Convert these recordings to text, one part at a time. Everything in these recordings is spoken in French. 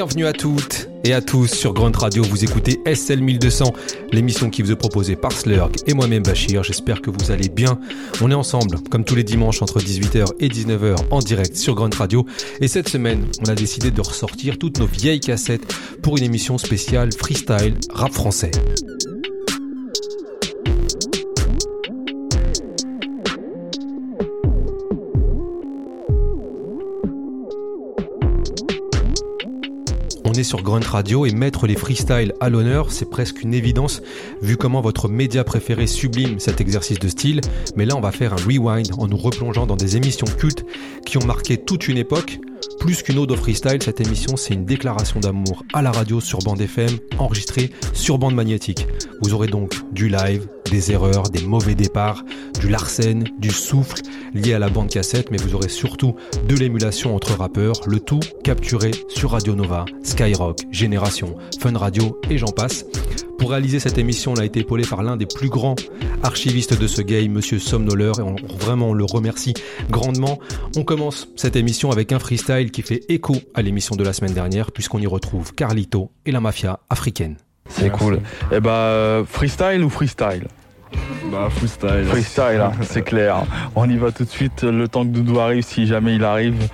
Bienvenue à toutes et à tous sur Grunt Radio. Vous écoutez SL 1200, l'émission qui vous est proposée par Slurg et moi-même Bachir. J'espère que vous allez bien. On est ensemble, comme tous les dimanches, entre 18h et 19h en direct sur Grunt Radio. Et cette semaine, on a décidé de ressortir toutes nos vieilles cassettes pour une émission spéciale freestyle rap français. Sur Grunt Radio et mettre les freestyles à l'honneur, c'est presque une évidence vu comment votre média préféré sublime cet exercice de style. Mais là, on va faire un rewind en nous replongeant dans des émissions cultes qui ont marqué toute une époque. Plus qu'une ode au freestyle, cette émission, c'est une déclaration d'amour à la radio sur bande FM, enregistrée sur bande magnétique. Vous aurez donc du live, des erreurs, des mauvais départs, du larcène, du souffle lié à la bande cassette, mais vous aurez surtout de l'émulation entre rappeurs, le tout capturé sur Radio Nova, Skyrock, Génération, Fun Radio et j'en passe. Pour réaliser cette émission, on a été épaulé par l'un des plus grands archivistes de ce game, Monsieur Somnoller, et on, vraiment on le remercie grandement. On commence cette émission avec un freestyle qui fait écho à l'émission de la semaine dernière, puisqu'on y retrouve Carlito et la mafia africaine. C'est cool. Et bah, freestyle ou freestyle? Bah freestyle. Freestyle, hein, c'est clair. On y va tout de suite, le temps que Doudou arrive, si jamais il arrive.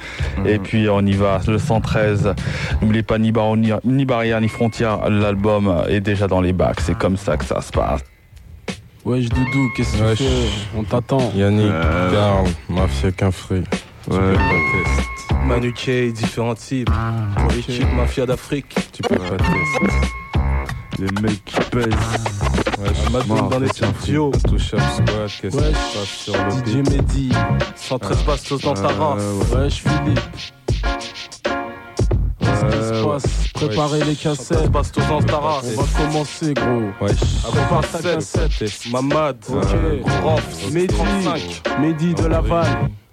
Et puis on y va, le 113. N'oubliez pas ni, bar- ni, ni barrière ni frontière, l'album est déjà dans les bacs. C'est comme ça que ça se passe. Wesh Doudou, qu'est-ce que tu fais On t'attend. Yannick, Euh, Karl, Mafia qu'un fruit. Tu Ouais. peux pas tester. Manu K, différents types. Pour l'équipe Mafia d'Afrique. Tu peux pas tester. Les mecs qui pèsent. Madoum dans les studios. Touch up squad, qu'est-ce qui se passe sur le DJ Mehdi. 113 bastos dans ta race. Wesh Philippe. Qu'est-ce qui se ouais. passe Préparez les 113 cassettes. bastos dans ta race. On va commencer gros. Wesh. Prépare ta cassette. Mamad. Ok. Rof. Mehdi. 35. Mehdi de Laval.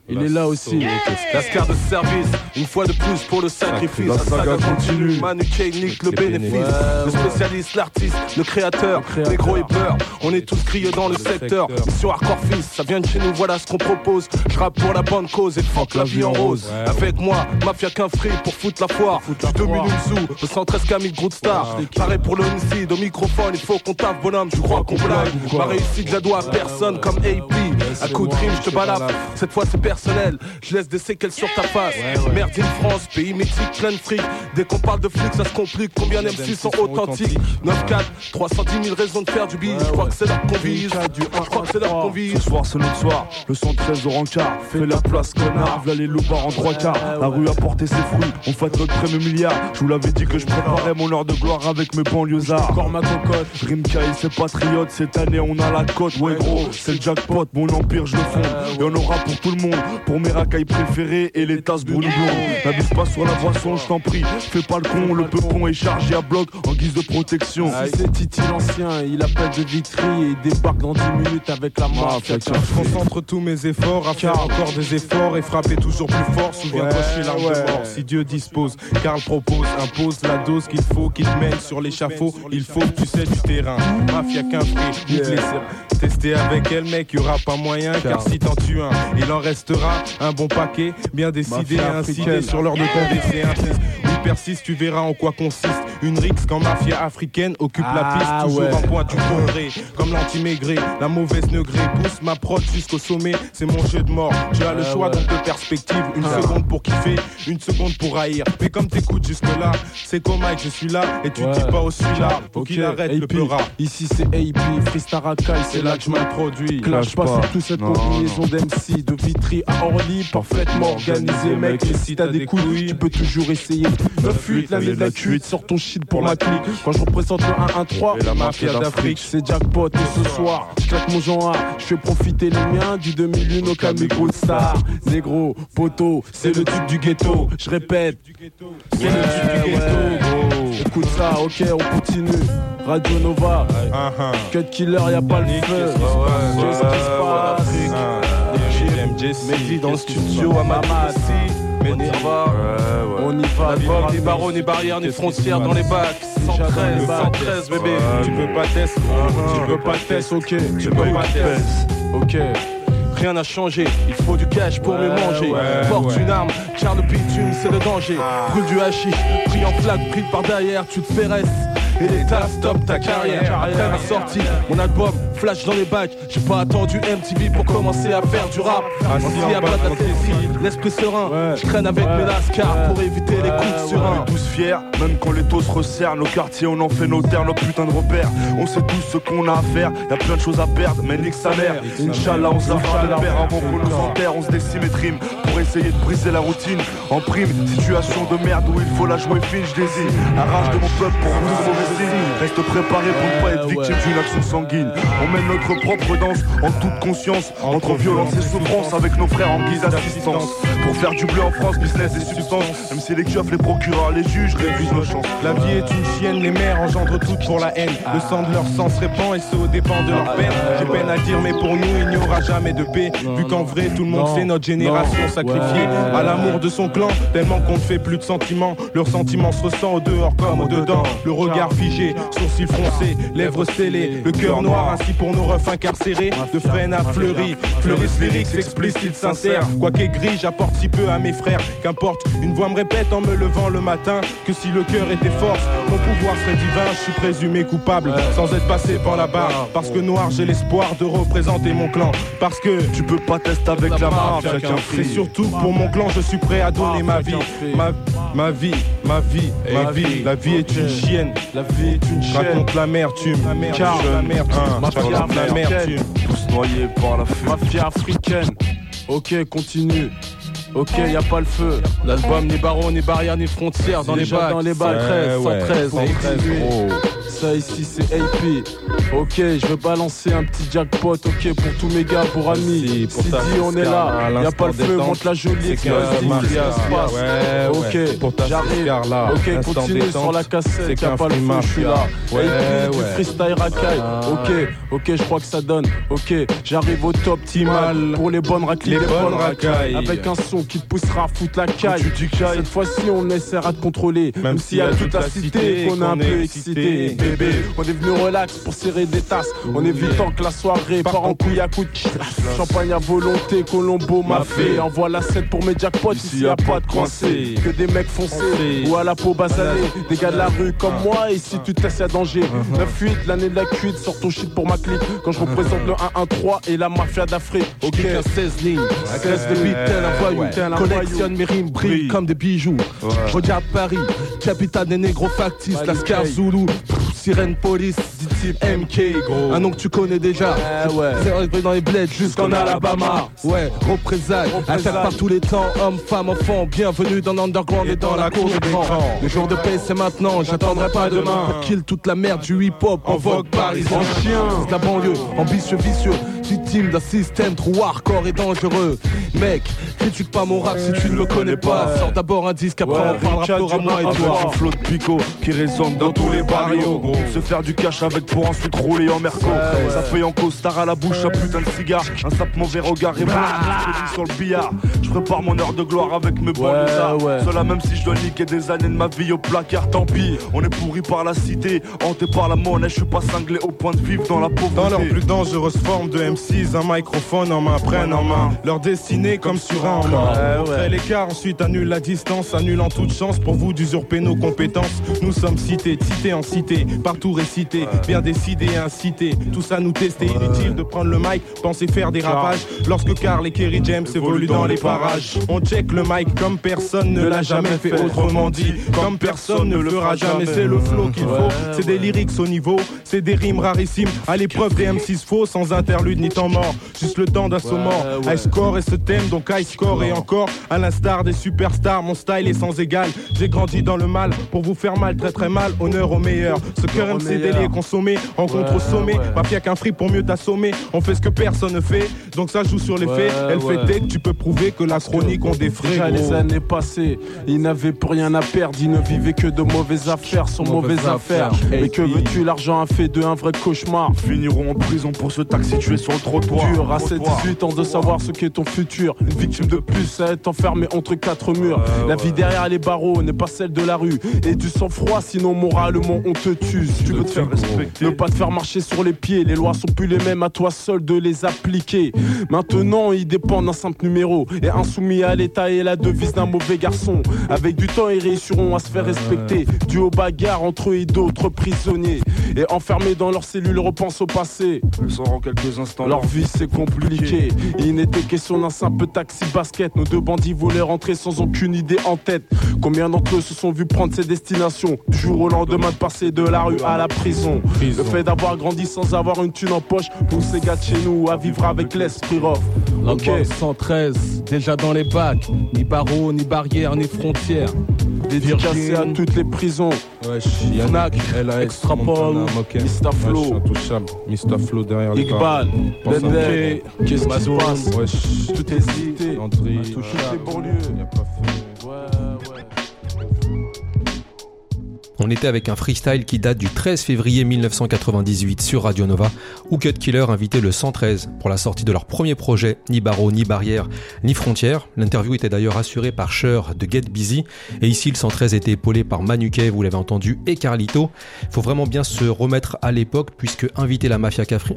Il est là aussi. La scar de service, une fois de plus pour le sacrifice. La La saga continue. Manu K nique le Les bénéfice. Le spécialiste, l'artiste, le créateur, Le créateur. négro et peur. On est tous criés dans le, Le secteur. secteur. Mission hardcore fils, ça vient de chez nous, voilà ce qu'on propose. Je rappe pour la bonne cause et fuck la vie en rose. Ouais, Avec moi, mafia qu'un free pour foutre la foire. Du 2000 foire. Umzou, le 113 Camille Groot Star. Pareil pour le homicide, au microphone, il faut qu'on tape bonhomme, tu crois qu'on blague? Ma réussite, je la dois à personne comme AP. À coup de rime, je te balafre. Cette fois, c'est personnel. Je laisse des séquelles sur ta face. Merde, in France, pays mythique, plein de fric. Dès qu'on parle de flics, ça se complique. Combien d'MC sont authentiques? 9-4, 310 000 raisons de faire du bise. Je crois que c'est leur qu'on vise. Je crois que c'est leur qu'on vise. Ce soir c'est notre soir, le 113 au rencard Fais la place connard, v'là les loupards en trois quarts. La rue a porté ses fruits, on fête notre premier milliard. Je vous l'avais dit que je préparais mon heure de gloire avec mes banlieusards. Encore ma cocotte. Rimka il c'est patriote, cette année on a la cote. Ouais gros, c'est le jackpot, mon empire je le fonde. Et on aura pour tout le monde, pour mes racailles préférées Et les tasses brûlées N'abuse pas sur la boisson, je t'en prie Fais pas le con, le peupon est chargé à bloc En guise de protection Si c'est Titi l'ancien, il appelle de Vitry et il débarque dans 10 minutes avec la mafia. tiens. Je concentre tous mes efforts à faire encore des efforts et frapper toujours plus fort. Souviens-toi, je suis l'arme de mort. Si Dieu dispose, Karl propose, impose la dose qu'il faut, qu'il mène sur l'échafaud. Il faut que tu sais du terrain. Mafia qu'un les serres. Tester avec elle, mec, y aura pas moyen. Car si t'en tues un, il en restera un bon paquet. Bien décidé, incidé africaine. sur l'heure de ton décès. Persiste, tu verras en quoi consiste une rixe quand mafia africaine occupe la Ah, piste. Toujours ouais. en point du congrès, comme l'anti-maigré, la mauvaise neugré pousse ma prod jusqu'au sommet. C'est mon jeu de mort. Tu as le choix donc de perspective. Une seconde pour kiffer, une seconde pour haïr. Mais comme t'écoutes jusque là, c'est comme Mike, je suis là et tu Ouais. dis pas au celui-là. Faut qu'il arrête le AP. pleura. Ici c'est AP, Freestyle c'est là que je m'introduis. Clash pas sur toute cette Non, combinaison d'MC, de Vitry à Orly, parfaitement organisé, mec. Et si t'as des couilles, tu peux toujours essayer. 9-8, la de la cuite, sors ton shit pour ma clique. Quand je représente le 1-1-3, Et la mafia d'Afrique. c'est jackpot. Et ce soir, je claque mon genre A, je fais profiter les miens du 2001 au Camille Star. Négro, poteau, c'est le duc du ghetto. Je répète, c'est le duc du ghetto. Écoute ça, ok, on continue. Radio Nova, Ah, ah. Cut Killer, y a pas le feu. qu'est-ce qui se passe Ah, dans le studio, aussi. Mehdi. On y va. On y va. L'album, ni barreaux, ni barrières, ni frontières dans les bacs. 113, 113, bébé. Tu peux pas tester, tu peux pas tester, ok. tu peux pas tester. Ok. rien n'a changé. Il faut du cash pour me manger. ouais, Porte ouais. une arme, car le bitume c'est le danger. Brûle du hachis, pris en flaque, pris par derrière, tu te feresses. Et l'État stop ta carrière. Après ma sortie, mon album flash dans les bacs. J'ai pas attendu MTV pour commencer à faire du rap. Assis On en s'y a bas de la l'esprit serein. Ouais. Je traîne avec mes lascars pour éviter les coups de surin. On est tous fiers, même quand les taux se resserrent, nos quartiers on en fait nos terres, nos putains de repères. On sait tous ce qu'on a à faire, y a plein de choses à perdre, mais nique sa mère. Inch'Allah, on s'arrache le père avant qu'on nous enterre, on se décime et trime pour essayer de briser la routine. En prime, situation de merde où il faut la jouer fine, je désigne. La rage de mon peuple pour nous signe. Reste préparé pour ne pas être victime d'une action sanguine. On mène notre propre danse en toute conscience, entre violence et souffrance avec nos frères en guise d'assistance. Pour faire du bleu en France, business et substance, même si les keufs, les procureurs, les juges réduisent nos chances. La vie est une chienne, les mères engendrent toutes pour la haine. Le sang de leur sang se répand et ce au dépend de leur peine. J'ai peine à dire, mais pour nous, il n'y aura jamais de paix. Vu qu'en vrai, tout le monde sait notre génération sacrifiée à l'amour de son clan. Tellement qu'on ne fait plus de sentiments. Leur sentiment se ressent au dehors comme au dedans. Le regard figé, sourcils froncés, lèvres scellées. Le cœur noir, ainsi pour nos refs incarcérés. De freine à fleuri, fleurissent lyrics explicites, sincères. Quoi qu'est gris, j'apporte si peu à mes frères. Qu'importe, une voix me répète en me levant le matin que si le cœur était force, mon pouvoir serait divin. Je suis présumé coupable sans être passé par la barre. Parce que noir, j'ai l'espoir de représenter mon clan. Parce que Tu peux pas tester avec la marque, chacun c'est surtout pour mon clan, je suis prêt à donner ma vie. Ma, ma vie, ma vie, ma vie. La vie est une chienne. La vie est une chaîne. raconte l'amertume. Car- l'amertume. Ma Je raconte fille l'amertume. Tous noyés par la fuite. Mafia africaine. Ok, continue. Ok, y a pas le feu. L'album ni barreaux, ni barrières, ni frontières dans les Déjà bacs. dans les bacs. bacs. 113, Ouais, 113, ouais. 113, gros. Ça ici c'est AP. Ok, je vais balancer un petit jackpot. Ok, pour tous mes gars, pour amis. Pour Sidi, on est là. Y a pas le feu, monte la jolie explosive. Ok, j'arrive. Ok, continue sur la cassette. Y a pas le feu, je suis là. AP, du freestyle racaille. Ah. Ok, ok, je crois que ça donne. Ok, j'arrive au top Timal. Pour les bonnes raclis, Les bonnes racailles. Avec un son qui te poussera à foutre la caille. Cette fois-ci, on essaiera de contrôler. Même s'il y a toute la cité, qu'on est un peu excité. Bébé, on est venu relax pour serrer des tasses. En évitant que la soirée part en couille à coups de Champagne à volonté, Colombo m'a fait. Envoie la 7 pour mes jackpots, ici y a pas de coincé. Que des mecs foncés. Ou à la peau basanée. Des gars de la rue comme moi, et si tu testes, y'a danger. 9-8, l'année de la cuite, sors ton shit pour ma clique. Quand je représente le 1-1-3 et la mafia d'Afrique. Ok, 16 lignes, 16 de beat, tel un voyou. Collectionne mes rimes, brille comme des bijoux. Regarde Paris, capitale des négros factices, la Scar Zulu. Sirène police, type MK, un nom que tu connais déjà. C'est arrivé dans les bleds jusqu'en Alabama. Ouais, représailles, attaque par tous les temps, hommes, femmes, enfants. Bienvenue dans l'underground et dans la cour d'écran. Le jour de paix c'est maintenant, j'attendrai pas demain. Pour kill toute la merde du hip-hop en vogue parisien. chien, c'est la banlieue, ambitieux, vicieux, victime d'un système trop hardcore et dangereux. Mec, critique pas mon rap si tu ne le connais pas. Sors d'abord un disque, après on parlera pour moi et toi. un flot de pico qui résonne dans tous les barrios gros. Se faire du cash avec pour ensuite rouler en merco Ça paye en costard à la bouche, un putain de cigare. Un sape mauvais regard et me sur le billard Je prépare mon heure de gloire avec mes Ouais, ouais. Cela même si je dois niquer des années de ma vie au placard Tant pis, on est pourri par la cité Hanté par la monnaie, je suis pas cinglé au point de vivre dans la pauvreté. Dans leur plus dangereuse forme de M6, un microphone en main prennent en main. Leur destinée comme sur un en main. L'écart, ensuite annule la distance, annulant toute chance pour vous d'usurper nos compétences. Nous sommes cités, cités en cité, partout récités, bien décidés et incités. Tout ça nous tester, inutile de prendre le mic, penser faire des ravages. Lorsque Carl et Kerry James évoluent dans les parages, on check le mic comme personne ne l'a jamais fait. Autrement dit, comme personne ne le fera jamais. C'est le flow qu'il faut, c'est des lyrics au niveau, c'est des rimes rarissimes à l'épreuve des M6 faux, sans interlude ni temps mort. Juste le temps d'un mort. High score et ce thème, donc high score et encore. À l'instar des superstars, mon style est sans égal. J'ai grandi dans le mal pour vous faire mal, très très mal. Honneur au meilleur. Ce cœur MC délire consommé, rencontre au sommet. Mafia qu'un fric pour mieux t'assommer. On fait ce que personne ne fait, donc ça joue sur les faits. Elle fait dès que tu peux prouver que la chronique ont des frais. Déjà les années passées, ils n'avaient plus rien à perdre, ils ne vivaient que de mauvaises affaires sur mauvaises affaires. Et que veux-tu, l'argent a fait de un vrai cauchemar. Finiront en prison pour ce taxi tué sur le trottoir Dur à ses Trottoir. 18 ans de savoir ce qu'est ton futur. Une victime de plus à être enfermée entre quatre murs. La vie derrière les barreaux n'est pas celle de la rue. Et du sang-froid, sinon moralement on te tue. Si tu veux te faire respecter. Ne pas te faire marcher sur les pieds, les lois sont plus les mêmes, à toi seul de les appliquer. Maintenant, ils dépendent d'un simple numéro et insoumis à l'état et la devise d'un mauvais garçon. Avec du temps, ils réussiront à se faire respecter. Dû aux bagarres entre eux et d'autres prisonniers. Et enfermés dans leurs cellules, repensent au passé. Ils auront quelques instants. Leur vie c'est compliqué. Il n'était question d'un simple taxi basket. Nos deux bandits voulaient rentrer sans aucune idée en tête. Combien d'entre eux se sont vus prendre ces destinations Du jour au lendemain de passer de la rue à la prison? Le fait d'avoir grandi sans avoir une thune en poche pousse ces gars de chez nous à vivre avec l'esprit rough. Ok. L'album 113, déjà dans les bacs. Ni barreaux, ni barrières, ni frontières. Dédicacé à toutes les prisons. Yannick, Fnac, Extrapol, Montana, Moken. Mr. Flo. Wesh, intouchable. Mr. Flo derrière les Iqbal, moi. qu'est-ce qui se Mazoum, passe? Wesh, Tout hésité. Landry, Toutes les banlieues. On était avec un freestyle qui date du 13 février 1998 sur Radio Nova, où Cut Killer invitait le 113 pour la sortie de leur premier projet, ni barreaux, ni barrières, ni frontières. L'interview était d'ailleurs assurée par Cher de Get Busy, et ici le 113 était épaulé par Manuquet, vous l'avez entendu, et Carlito. Faut vraiment bien se remettre à l'époque, puisque inviter la Mafia Cafri,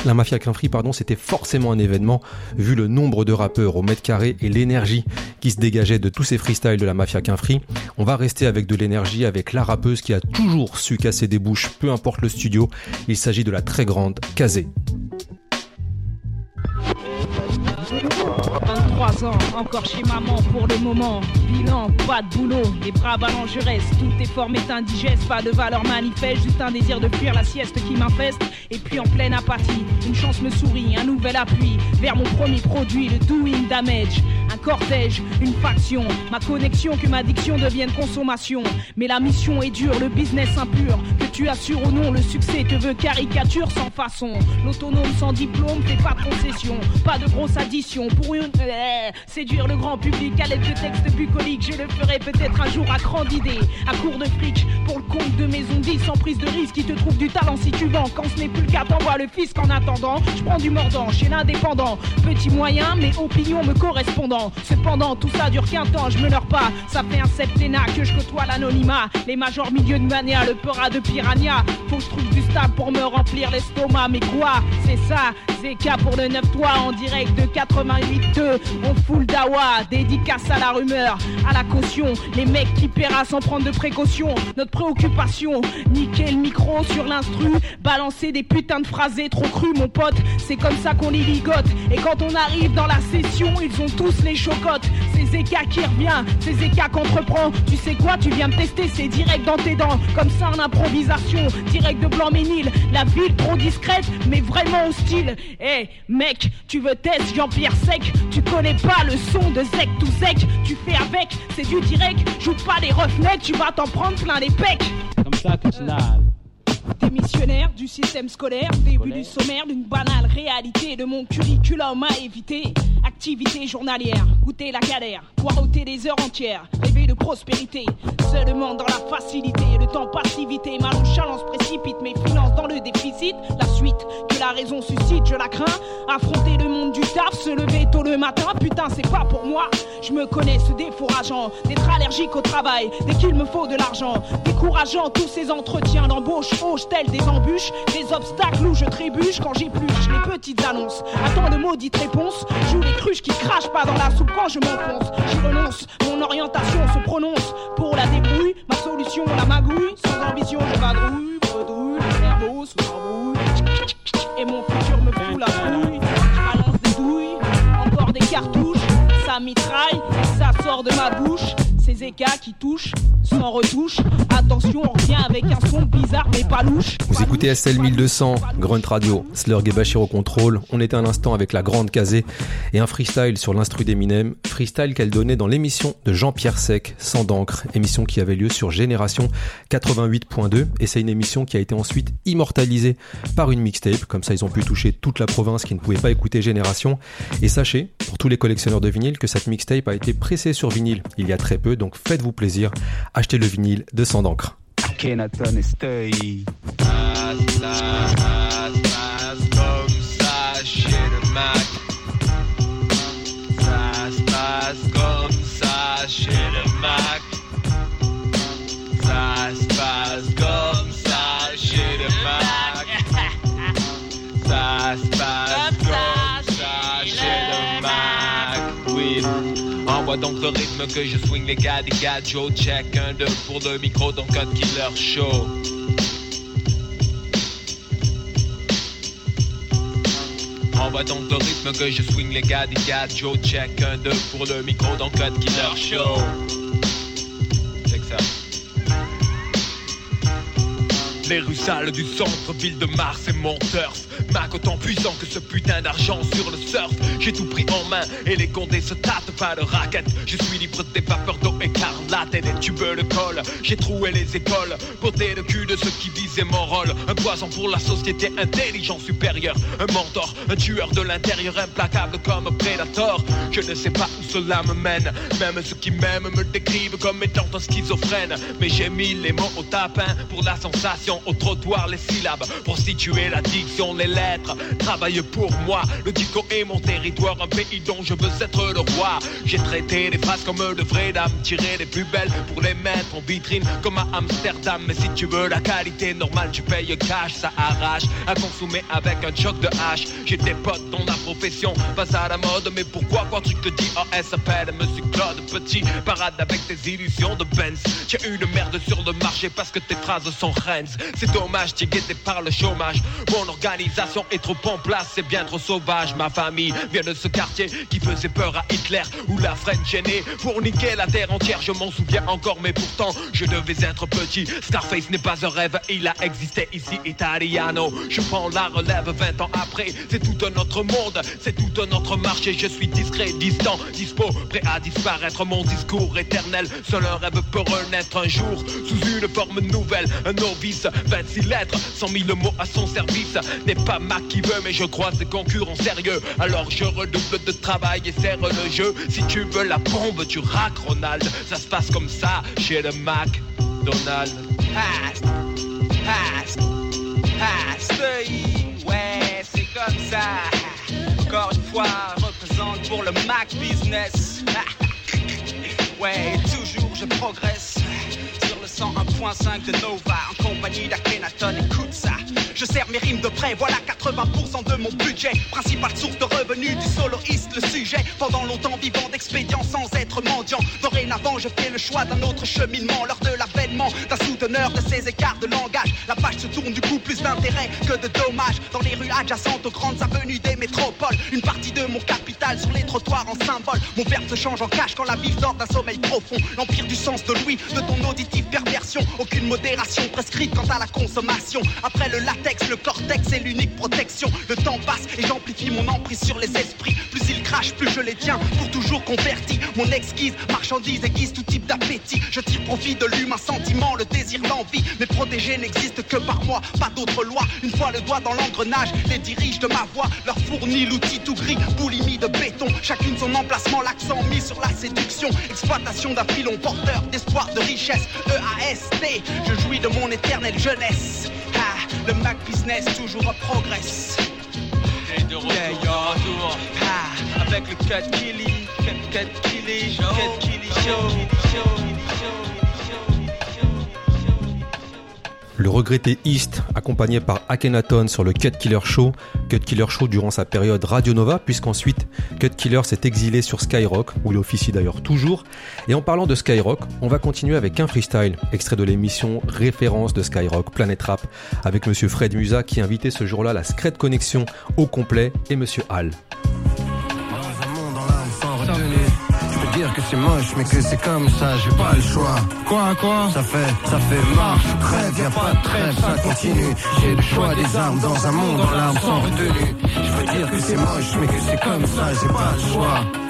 c'était forcément un événement, vu le nombre de rappeurs au mètre carré et l'énergie qui se dégageait de tous ces freestyles de la Mafia Quinfri. On va rester avec de l'énergie, avec la rappeuse qui a toujours su casser des bouches, peu importe le studio. Il s'agit de la très grande Kazé. 23 ans, encore chez maman pour le moment. Bilan, pas de boulot, les bras ballants, je reste. Toute est forme est indigeste, pas de valeur manifeste, juste un désir de fuir la sieste qui m'infeste. Et puis en pleine apathie, une chance me sourit, un nouvel appui vers mon premier produit, le doing damage. Cortège, une faction, ma connexion que ma diction devienne consommation. Mais la mission est dure, le business impur, que tu assures ou non, le succès te veut caricature sans façon. L'autonome sans diplôme fait pas de concession, pas de grosse addition pour une. Euh, séduire le grand public à l'aide de textes bucoliques, je le ferai peut-être un jour à grande idée, à court de fric, pour le compte de mes ondies, sans prise de risque, qui te trouve du talent si tu vends. Quand ce n'est plus le cas, t'envoies le fisc en attendant. Je prends du mordant chez l'indépendant, petit moyen, mais opinion me correspondant. Cependant, tout ça dure qu'un temps, je me leurre pas. Ça fait un septennat que je côtoie l'anonymat. Les majors milieux de mania, le pora de piranha. Faut que je trouve du stable pour me remplir l'estomac. Mais quoi? C'est ça, Zeka pour le 9-3 en direct de 88.2. On fout dawa, dédicace à la rumeur, à la caution. Les mecs qui paiera sans prendre de précaution. Notre préoccupation, niquer le micro sur l'instru, balancer des putains de phrasés trop crus, mon pote. C'est comme ça qu'on les ligote. Et quand on arrive dans la session, ils ont tous les C'est Zeka qui revient, c'est Zeka qu'entreprend. Tu sais quoi, tu viens me tester, c'est direct dans tes dents. Comme ça en improvisation, direct de Blanc-Ménil. La ville trop discrète, mais vraiment hostile. Eh, mec, tu veux test Jean-Pierre Sec? Tu connais pas le son de Zec tout sec Tu fais avec, c'est du direct. Joue pas les roughnecks, tu vas t'en prendre plein les pecs. Comme ça que tu. Démissionnaire du système scolaire, début du sommaire d'une banale réalité de mon curriculum à éviter. Activité journalière, goûter la galère, poireauter des heures entières, rêver de prospérité. Seulement dans la facilité, le temps passivité, ma nonchalance précipite mes finances dans le déficit. La suite que la raison suscite, je la crains. Affronter le monde du taf, se lever tôt le matin, putain c'est pas pour moi. Je me connais ce défourageant, d'être allergique au travail, dès qu'il me faut de l'argent. Décourageant tous ces entretiens d'embauche, hoche tels des embûches, des obstacles où je trébuche quand j'épluche les petites annonces. Attends de maudites réponses, joue les cruches qui crachent pas dans la soupe quand je m'enfonce. J'y renonce, mon orientation se prononce pour la ma solution la magouille. Sans ambition, je vadrouille, bredouille, le cerveau sous. Et mon futur me fout la trouille. Je balance des douilles, encore des cartouches. Ça mitraille, ça sort de ma bouche. Ces qui touchent, sans retouche. Attention, on revient avec un son bizarre mais pas louche. Vous écoutez SL 1200, Grunt Radio, Slurg et Bachir au contrôle. On était un instant avec la grande casée et un freestyle sur l'instru d'Eminem. Freestyle qu'elle donnait dans l'émission de Jean-Pierre Sec, Sans d'encre, émission qui avait lieu sur Génération 88.2. Et c'est une émission qui a été ensuite immortalisée par une mixtape. Comme ça, ils ont pu toucher toute la province qui ne pouvait pas écouter Génération. Et sachez, pour tous les collectionneurs de vinyle, que cette mixtape a été pressée sur vinyle il y a très peu donc faites-vous plaisir, achetez le vinyle de Sans d'encre. Envoie donc le rythme que je swing les gars des gars Joe check un deux pour le micro donc Code Killer Show Envoie donc le rythme que je swing les gars des gars Joe check un deux pour le micro donc Code Killer Show Check ça. Les rues sales du centre-ville de Mars et mon turf Autant puissant que ce putain d'argent sur le surf. J'ai tout pris en main et les condés se tâtent pas de raquettes Je suis libre des vapeurs d'eau des tubes de colle J'ai troué les écoles, porté le cul de ceux qui visaient mon rôle Un poison pour la société intelligent supérieur. Un mentor, un tueur de l'intérieur implacable comme prédateur Je ne sais pas où cela me mène. Même ceux qui m'aiment me décrivent comme étant un schizophrène. Mais j'ai mis les mots au tapin pour la sensation Au trottoir les syllabes, prostituer la diction, les lettres. Travaille pour moi, le disco est mon territoire Un pays dont je veux être le roi. J'ai traité les phrases comme de vraies dames Tiré les plus pour les mettre en vitrine Comme à Amsterdam. Mais si tu veux la qualité normale tu payes cash Ça arrache. À consommer avec un choc de hache. J'ai des potes dans la profession Pas à la mode. Mais pourquoi quand tu te dis Oh elle s'appelle Monsieur Claude Petit? Parade avec tes illusions de Benz. As une merde sur le marché parce que tes phrases sont reines. C'est dommage t'es guetté par le chômage. Mon organisation est trop en place C'est bien trop sauvage. Ma famille vient de ce quartier qui faisait peur à Hitler Où la French est née pour niquer la terre entière Je m'en souviens encore mais pourtant je devais être petit. Scarface n'est pas un rêve Il a existé ici Italiano. Je prends la relève 20 ans après. C'est tout un autre monde C'est tout un autre marché. Je suis discret, distant, dispo Prêt à disparaître. Mon discours éternel Seul un rêve peut renaître un jour. Sous une forme nouvelle Un novice 26 lettres 100 000 mots à son service. N'est pas Mac qui veut mais je crois ses concurrents sérieux. Alors je redouble de travail et serre le jeu. Si tu veux la bombe tu raques Ronald Ça se passe comme ça chez le Mac Donald Pass, pass, pass, ouais, c'est comme ça. Encore une fois, représente pour le Mac Business. Ouais, toujours je progresse sur le 101.5 de Nova en compagnie d'Akhenaton. Écoute ça. Je sers mes rimes de près, voilà 80% de mon budget. Principale source de revenus du soloiste, le sujet. Pendant longtemps vivant d'expédients sans être mendiant. Dorénavant, je fais le choix d'un autre cheminement. Lors de l'avènement d'un souteneur de ces écarts de langage. La page se tourne du coup plus d'intérêt que de dommages. Dans les rues adjacentes aux grandes avenues des métropoles. Une partie de mon capital sur les trottoirs en symbole. Mon verbe se change en cash quand la ville dort d'un sommeil profond. L'empire du sens de Louis, de ton auditive perversion. Aucune modération prescrite quant à la consommation. Après le le cortex est l'unique protection. Le temps passe et j'amplifie mon emprise sur les esprits. Plus ils crachent, plus je les tiens pour toujours convertis. Mon exquise marchandise aiguise tout type d'appétit. Je tire profit de l'humain sentiment, le désir, l'envie. Mes protégés n'existent que par moi, pas d'autre loi. Une fois le doigt dans l'engrenage, les dirige de ma voix. Leur fournit l'outil tout gris, boulimie de béton. Chacune son emplacement, l'accent mis sur la séduction. Exploitation d'un filon porteur d'espoir, de richesse. E-A-S-T, je jouis de mon éternelle jeunesse. Ah, le Business toujours progresse. Et de retour, Yeah, de retour. Ah, avec le cut Killy, cut, cut Killy, cut Killy show. Le regretté East, accompagné par Akhenaton sur le Cut Killer Show. Cut Killer Show durant sa période Radio Nova, puisqu'ensuite Cut Killer s'est exilé sur Skyrock, où il officie d'ailleurs toujours. Et en parlant de Skyrock, on va continuer avec un freestyle, extrait de l'émission référence de Skyrock, Planet Rap, avec monsieur Fred Musa qui invitait ce jour-là la Scred Connexion au complet et monsieur Hall. C'est moche, mais que c'est comme ça, j'ai pas le choix. Quoi, quoi Ça fait, ça fait marche, crève, y a pas de trêve, ça continue. J'ai le choix des armes dans un monde en larmes sans retenue. Je peux dire que c'est moche, mais que c'est comme ça, j'ai pas le choix.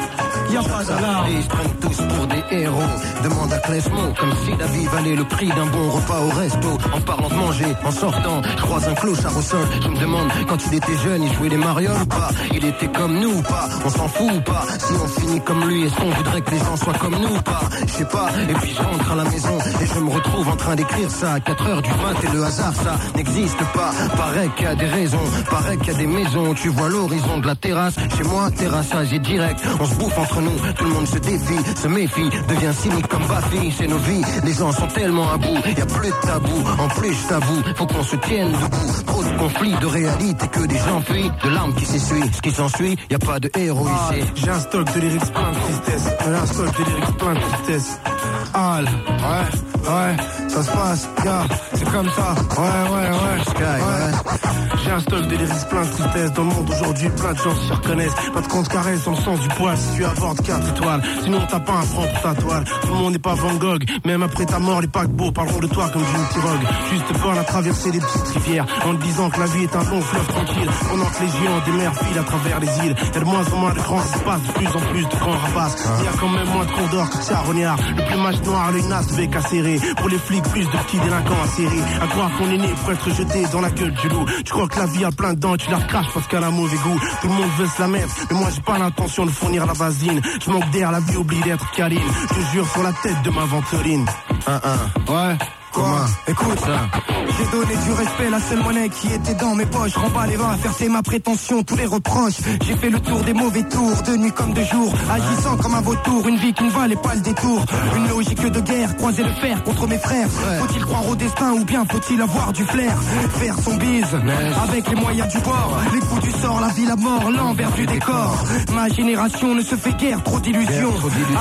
Y pas d'alarme. Ils prennent tous pour des héros. Demande à Clesmo, comme si la vie valait le prix d'un bon repas au resto. En parlant de manger, en sortant, je croise un clochard au sol. Je me demande, quand il était jeune, il jouait les marioles ou pas? Il était comme nous ou pas? On s'en fout ou pas? Si on finit comme lui, est-ce qu'on voudrait que les gens soient comme nous ou pas? Je sais pas. Et puis je rentre à la maison et je me retrouve en train d'écrire ça à 4 heures du mat et le hasard, ça n'existe pas. Paraît qu'il y a des raisons, paraît qu'il y a des maisons. Tu vois l'horizon de la terrasse. Chez moi, terrassage est direct. On se bouffe entre entre nous, tout le monde se défie, se méfie, devient cynique comme Bafi. C'est nos vies, les gens sont tellement à bout, y a plus de tabou. En plus, je t'avoue, faut qu'on se tienne debout. Trop de conflits, de réalité que des gens fuient, de larmes qui s'essuient. Ce qui s'ensuit, y a pas de héros ici. J'ai un stock de lyrics plein de tristesse. Un stock de lyrics plein de tristesse. Ouais, ouais, ça se passe, gars, c'est comme ça. Ouais, ouais, ouais, Sky, ouais. J'ai un stock de lyrics plein de tristesse. Dans le monde aujourd'hui, plein de gens s'y reconnaissent. Pas de compte caresse dans le sens du poil si tu abordes 4 étoiles. Sinon, t'as pas un franc pour ta toile. Tout le monde n'est pas Van Gogh. Même après ta mort, les paquebots parleront de toi comme d'une pirogue. Juste pour à traverser les petites rivières. En te disant que la vie est un long fleuve tranquille. Pendant que les géants des mers filent à travers les îles. Y'a de moins en moins de grands espaces, de plus en plus de grands rapaces. Il y a quand même moins de cours d'or que de charognards. Le plumage noir, le nas avec à serrer. Pour les flics, plus de petits délinquants à serrer. À croire qu'on est né pour être jeté dans la gueule du loup. Tu crois que la vie a plein de dents, tu la recraches parce qu'elle a mauvais goût. Tout le monde veut se la mettre, mais moi j'ai pas l'intention de fournir la vasine. Je manque d'air, la vie oublie d'être câline. Je jure sur la tête de ma ventoline. Un, un. Ouais. Écoute, j'ai donné du respect, la seule monnaie qui était dans mes poches. Remballe les vents à faire c'est ma prétention, tous les reproches. J'ai fait le tour des mauvais tours, de nuit comme de jour. Agissant comme un vautour, une vie qui ne valait pas le détour. Une logique de guerre, croiser le fer contre mes frères. Faut-il croire au destin ou bien faut-il avoir du flair? Faire son bise avec les moyens du bord. Les coups du sort, la vie, la mort, l'envers du décor. Ma génération ne se fait guère trop d'illusions.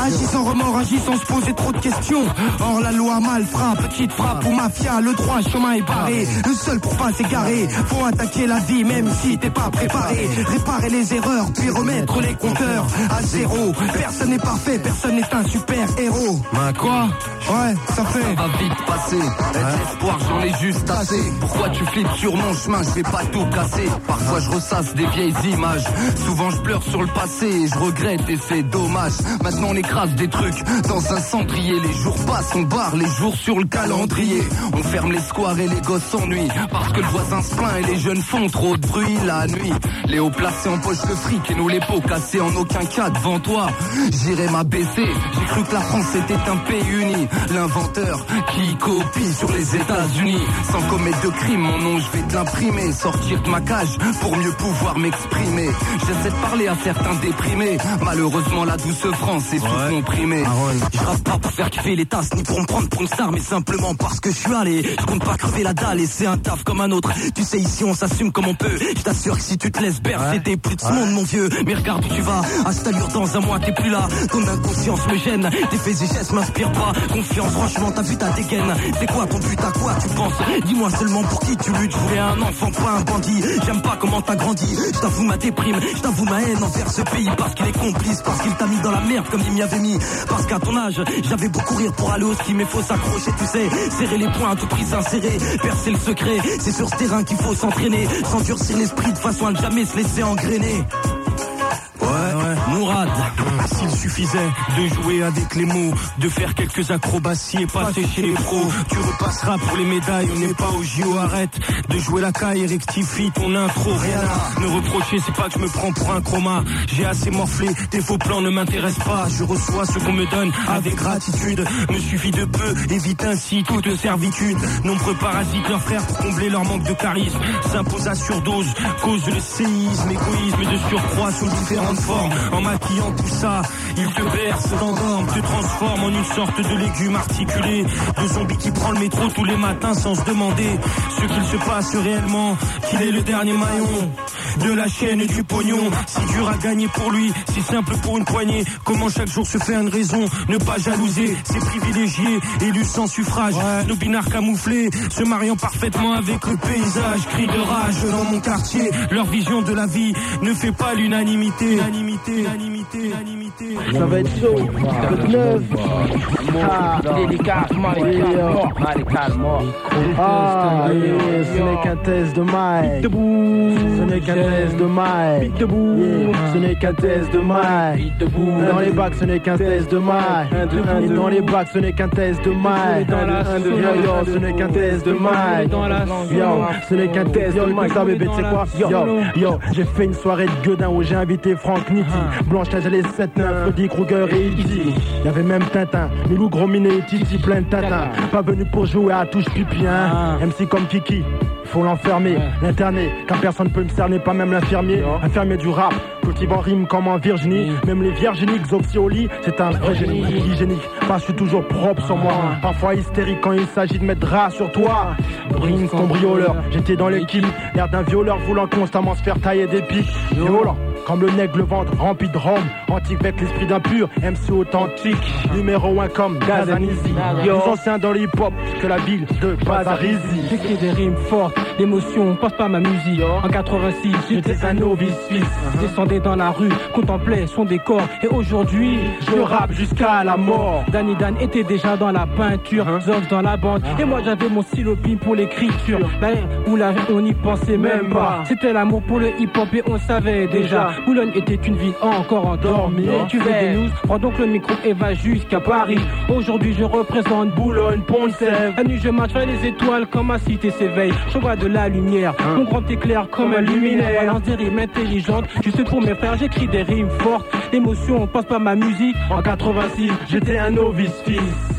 Agis sans remords, agis sans se poser trop de questions. Or la loi mal frappe, petite frappe ou mafia, le droit chemin est barré. Le seul pour pas s'égarer, faut attaquer la vie même si t'es pas préparé. Réparer les erreurs, puis remettre les compteurs à zéro. Personne n'est parfait, personne n'est un super héros. Quoi Ouais, ça fait. Ça va vite passer. L'espoir, j'en ai juste assez. Pourquoi tu flippes sur mon chemin? Je vais pas tout casser. Parfois, je ressasse des vieilles images. Souvent, je pleure sur le passé et je regrette et c'est dommage. Maintenant, on écrase des trucs dans un cendrier. Les jours passent, on barre les jours sur le calendrier. On ferme les squares et les gosses s'ennuient. Parce que le voisin se plaint et les jeunes font trop de bruit la nuit. Les hauts placés en poche le fric et nous les pots cassés en aucun cas devant toi. J'irai m'abaisser. J'ai cru que la France était un pays uni. L'inventeur qui copie sur les États-Unis. Sans commettre de crime, mon nom je vais te l'imprimer. Sortir de ma cage pour mieux pouvoir m'exprimer. J'essaie de parler à certains déprimés. Malheureusement, la douce France est tous comprimée. Je rappe pas pour faire kiffer les tasses, ni pour me prendre pour une star, mais simplement parce que je suis allé. Je compte pas crever la dalle et c'est un taf comme un autre. Tu sais, ici on s'assume comme on peut. Je t'assure que si tu te laisses bercer, t'es plus de ce monde, mon vieux. Mais regarde où tu vas. À cette allure, dans un mois, t'es plus là. Ton inconscience me gêne. Tes faits et gestes m'inspirent pas. Confiance, franchement, t'as vu ta dégaine. C'est quoi ton but? À quoi tu penses? Dis-moi seulement pour qui tu luttes. Je voulais un enfant, pas un bandit. J'aime pas comment t'as grandi. Je t'avoue ma déprime. Je t'avoue ma haine envers ce pays. Parce qu'il est complice. Parce qu'il t'a mis dans la merde comme il m'y avait mis. Parce qu'à ton âge, j'avais beau courir pour aller au ski. Mais faut s'accrocher, tu sais. Serrer les poings à tout prix, s'insérer. Percer le secret. C'est sur ce terrain qu'il faut s'entraîner. S'endurcir l'esprit de façon à ne jamais se laisser engrainer. Mourad, s'il suffisait de jouer avec les mots, de faire quelques acrobaties et passer chez les pros, tu repasseras pour les médailles, on n'est pas au JO, arrête. De jouer la caille et rectifie ton intro, rien à me reprocher, c'est pas que je me prends pour un chroma, j'ai assez morflé, tes faux plans ne m'intéressent pas, je reçois ce qu'on me donne avec gratitude, me suffit de peu, évite ainsi toute servitude, nombreux parasites leurs frères pour combler leur manque de charisme, s'imposent à surdose, cause le séisme, égoïsme de surcroît sous différentes formes. Maquillant tout ça, il te berce, t'endorme, te transforme en une sorte de légume articulé. De zombie qui prend le métro tous les matins sans se demander ce qu'il se passe réellement. Qu'il est le dernier maillon de la chaîne et du pognon. Si dur à gagner pour lui, si simple pour une poignée. Comment chaque jour se faire une raison, ne pas jalouser ses privilégiés, élus sans suffrage. Nos binards camouflés, se mariant parfaitement avec le paysage. Cris de rage dans mon quartier, leur vision de la vie ne fait pas l'unanimité. Unanimité, unanimité, unanimité. Ça va être chaud. Le 9. Ah, délicat, Ah, yeah, ce n'est qu'un test de Mike. Ce n'est qu'un test de Mike. Ce n'est qu'un test de Mike. Dans les bacs, ce n'est qu'un test de Mike. Dans les bacs, ce n'est qu'un test de Mike. Yo, yo, ce n'est qu'un test de Mike. Yo, ce n'est qu'un test de Mike. Ça, bébé, tu sais quoi? Yo, yo, j'ai fait une soirée de gueudin où j'ai invité Franck Nitti, Blanche Neige, les 7-9, Freddy Krueger et Easy. Y avait même Tintin, Milou Gros Minet et Titi plein de Tintin. Pas venu pour jouer à touche pipi, hein. MC comme Kiki. Faut l'enfermer, l'interner, car personne peut me cerner, pas même l'infirmier. Infirmier du rap, cultive en rime comme en Virginie. Même les Virginiques Xopsi au lit, c'est un vrai génie. Hygiénique, pas je suis toujours propre sur moi. Parfois hystérique quand il s'agit de mettre drap sur toi. Brinks, cambrioleur, j'étais dans l'équipe. L'air d'un violeur voulant constamment se faire tailler des pics. Violent. Comme le nègre, le ventre rempli de rhum. Antique avec l'esprit d'un pur, MC authentique. Numéro 1 comme Gazanizi. Plus ancien dans l'hip-hop que la ville de Bazarizi. J'écris des rimes fortes, l'émotion passe pas ma musique. En 86, j'étais un novice suisse. Descendais dans la rue, contemplais son décor. Et aujourd'hui, je rappe jusqu'à la mort. Danny Dan était déjà dans la peinture, Zox dans la bande. Et moi j'avais mon stylo pin pour l'écriture. Là où là, on n'y pensait même pas. C'était l'amour pour le hip-hop et on savait déjà. Boulogne était une ville encore endormie. Tu veux des news Prends donc le micro et va jusqu'à Paris. Aujourd'hui, je représente Boulogne, pont La nuit, je marche vers les étoiles comme ma cité s'éveille. Je vois de la lumière, mon grand éclair comme un luminaire. Balance des rimes intelligentes, juste pour mes frères, j'écris des rimes fortes. L'émotion passe pas ma musique. En 86, j'étais un novice fils.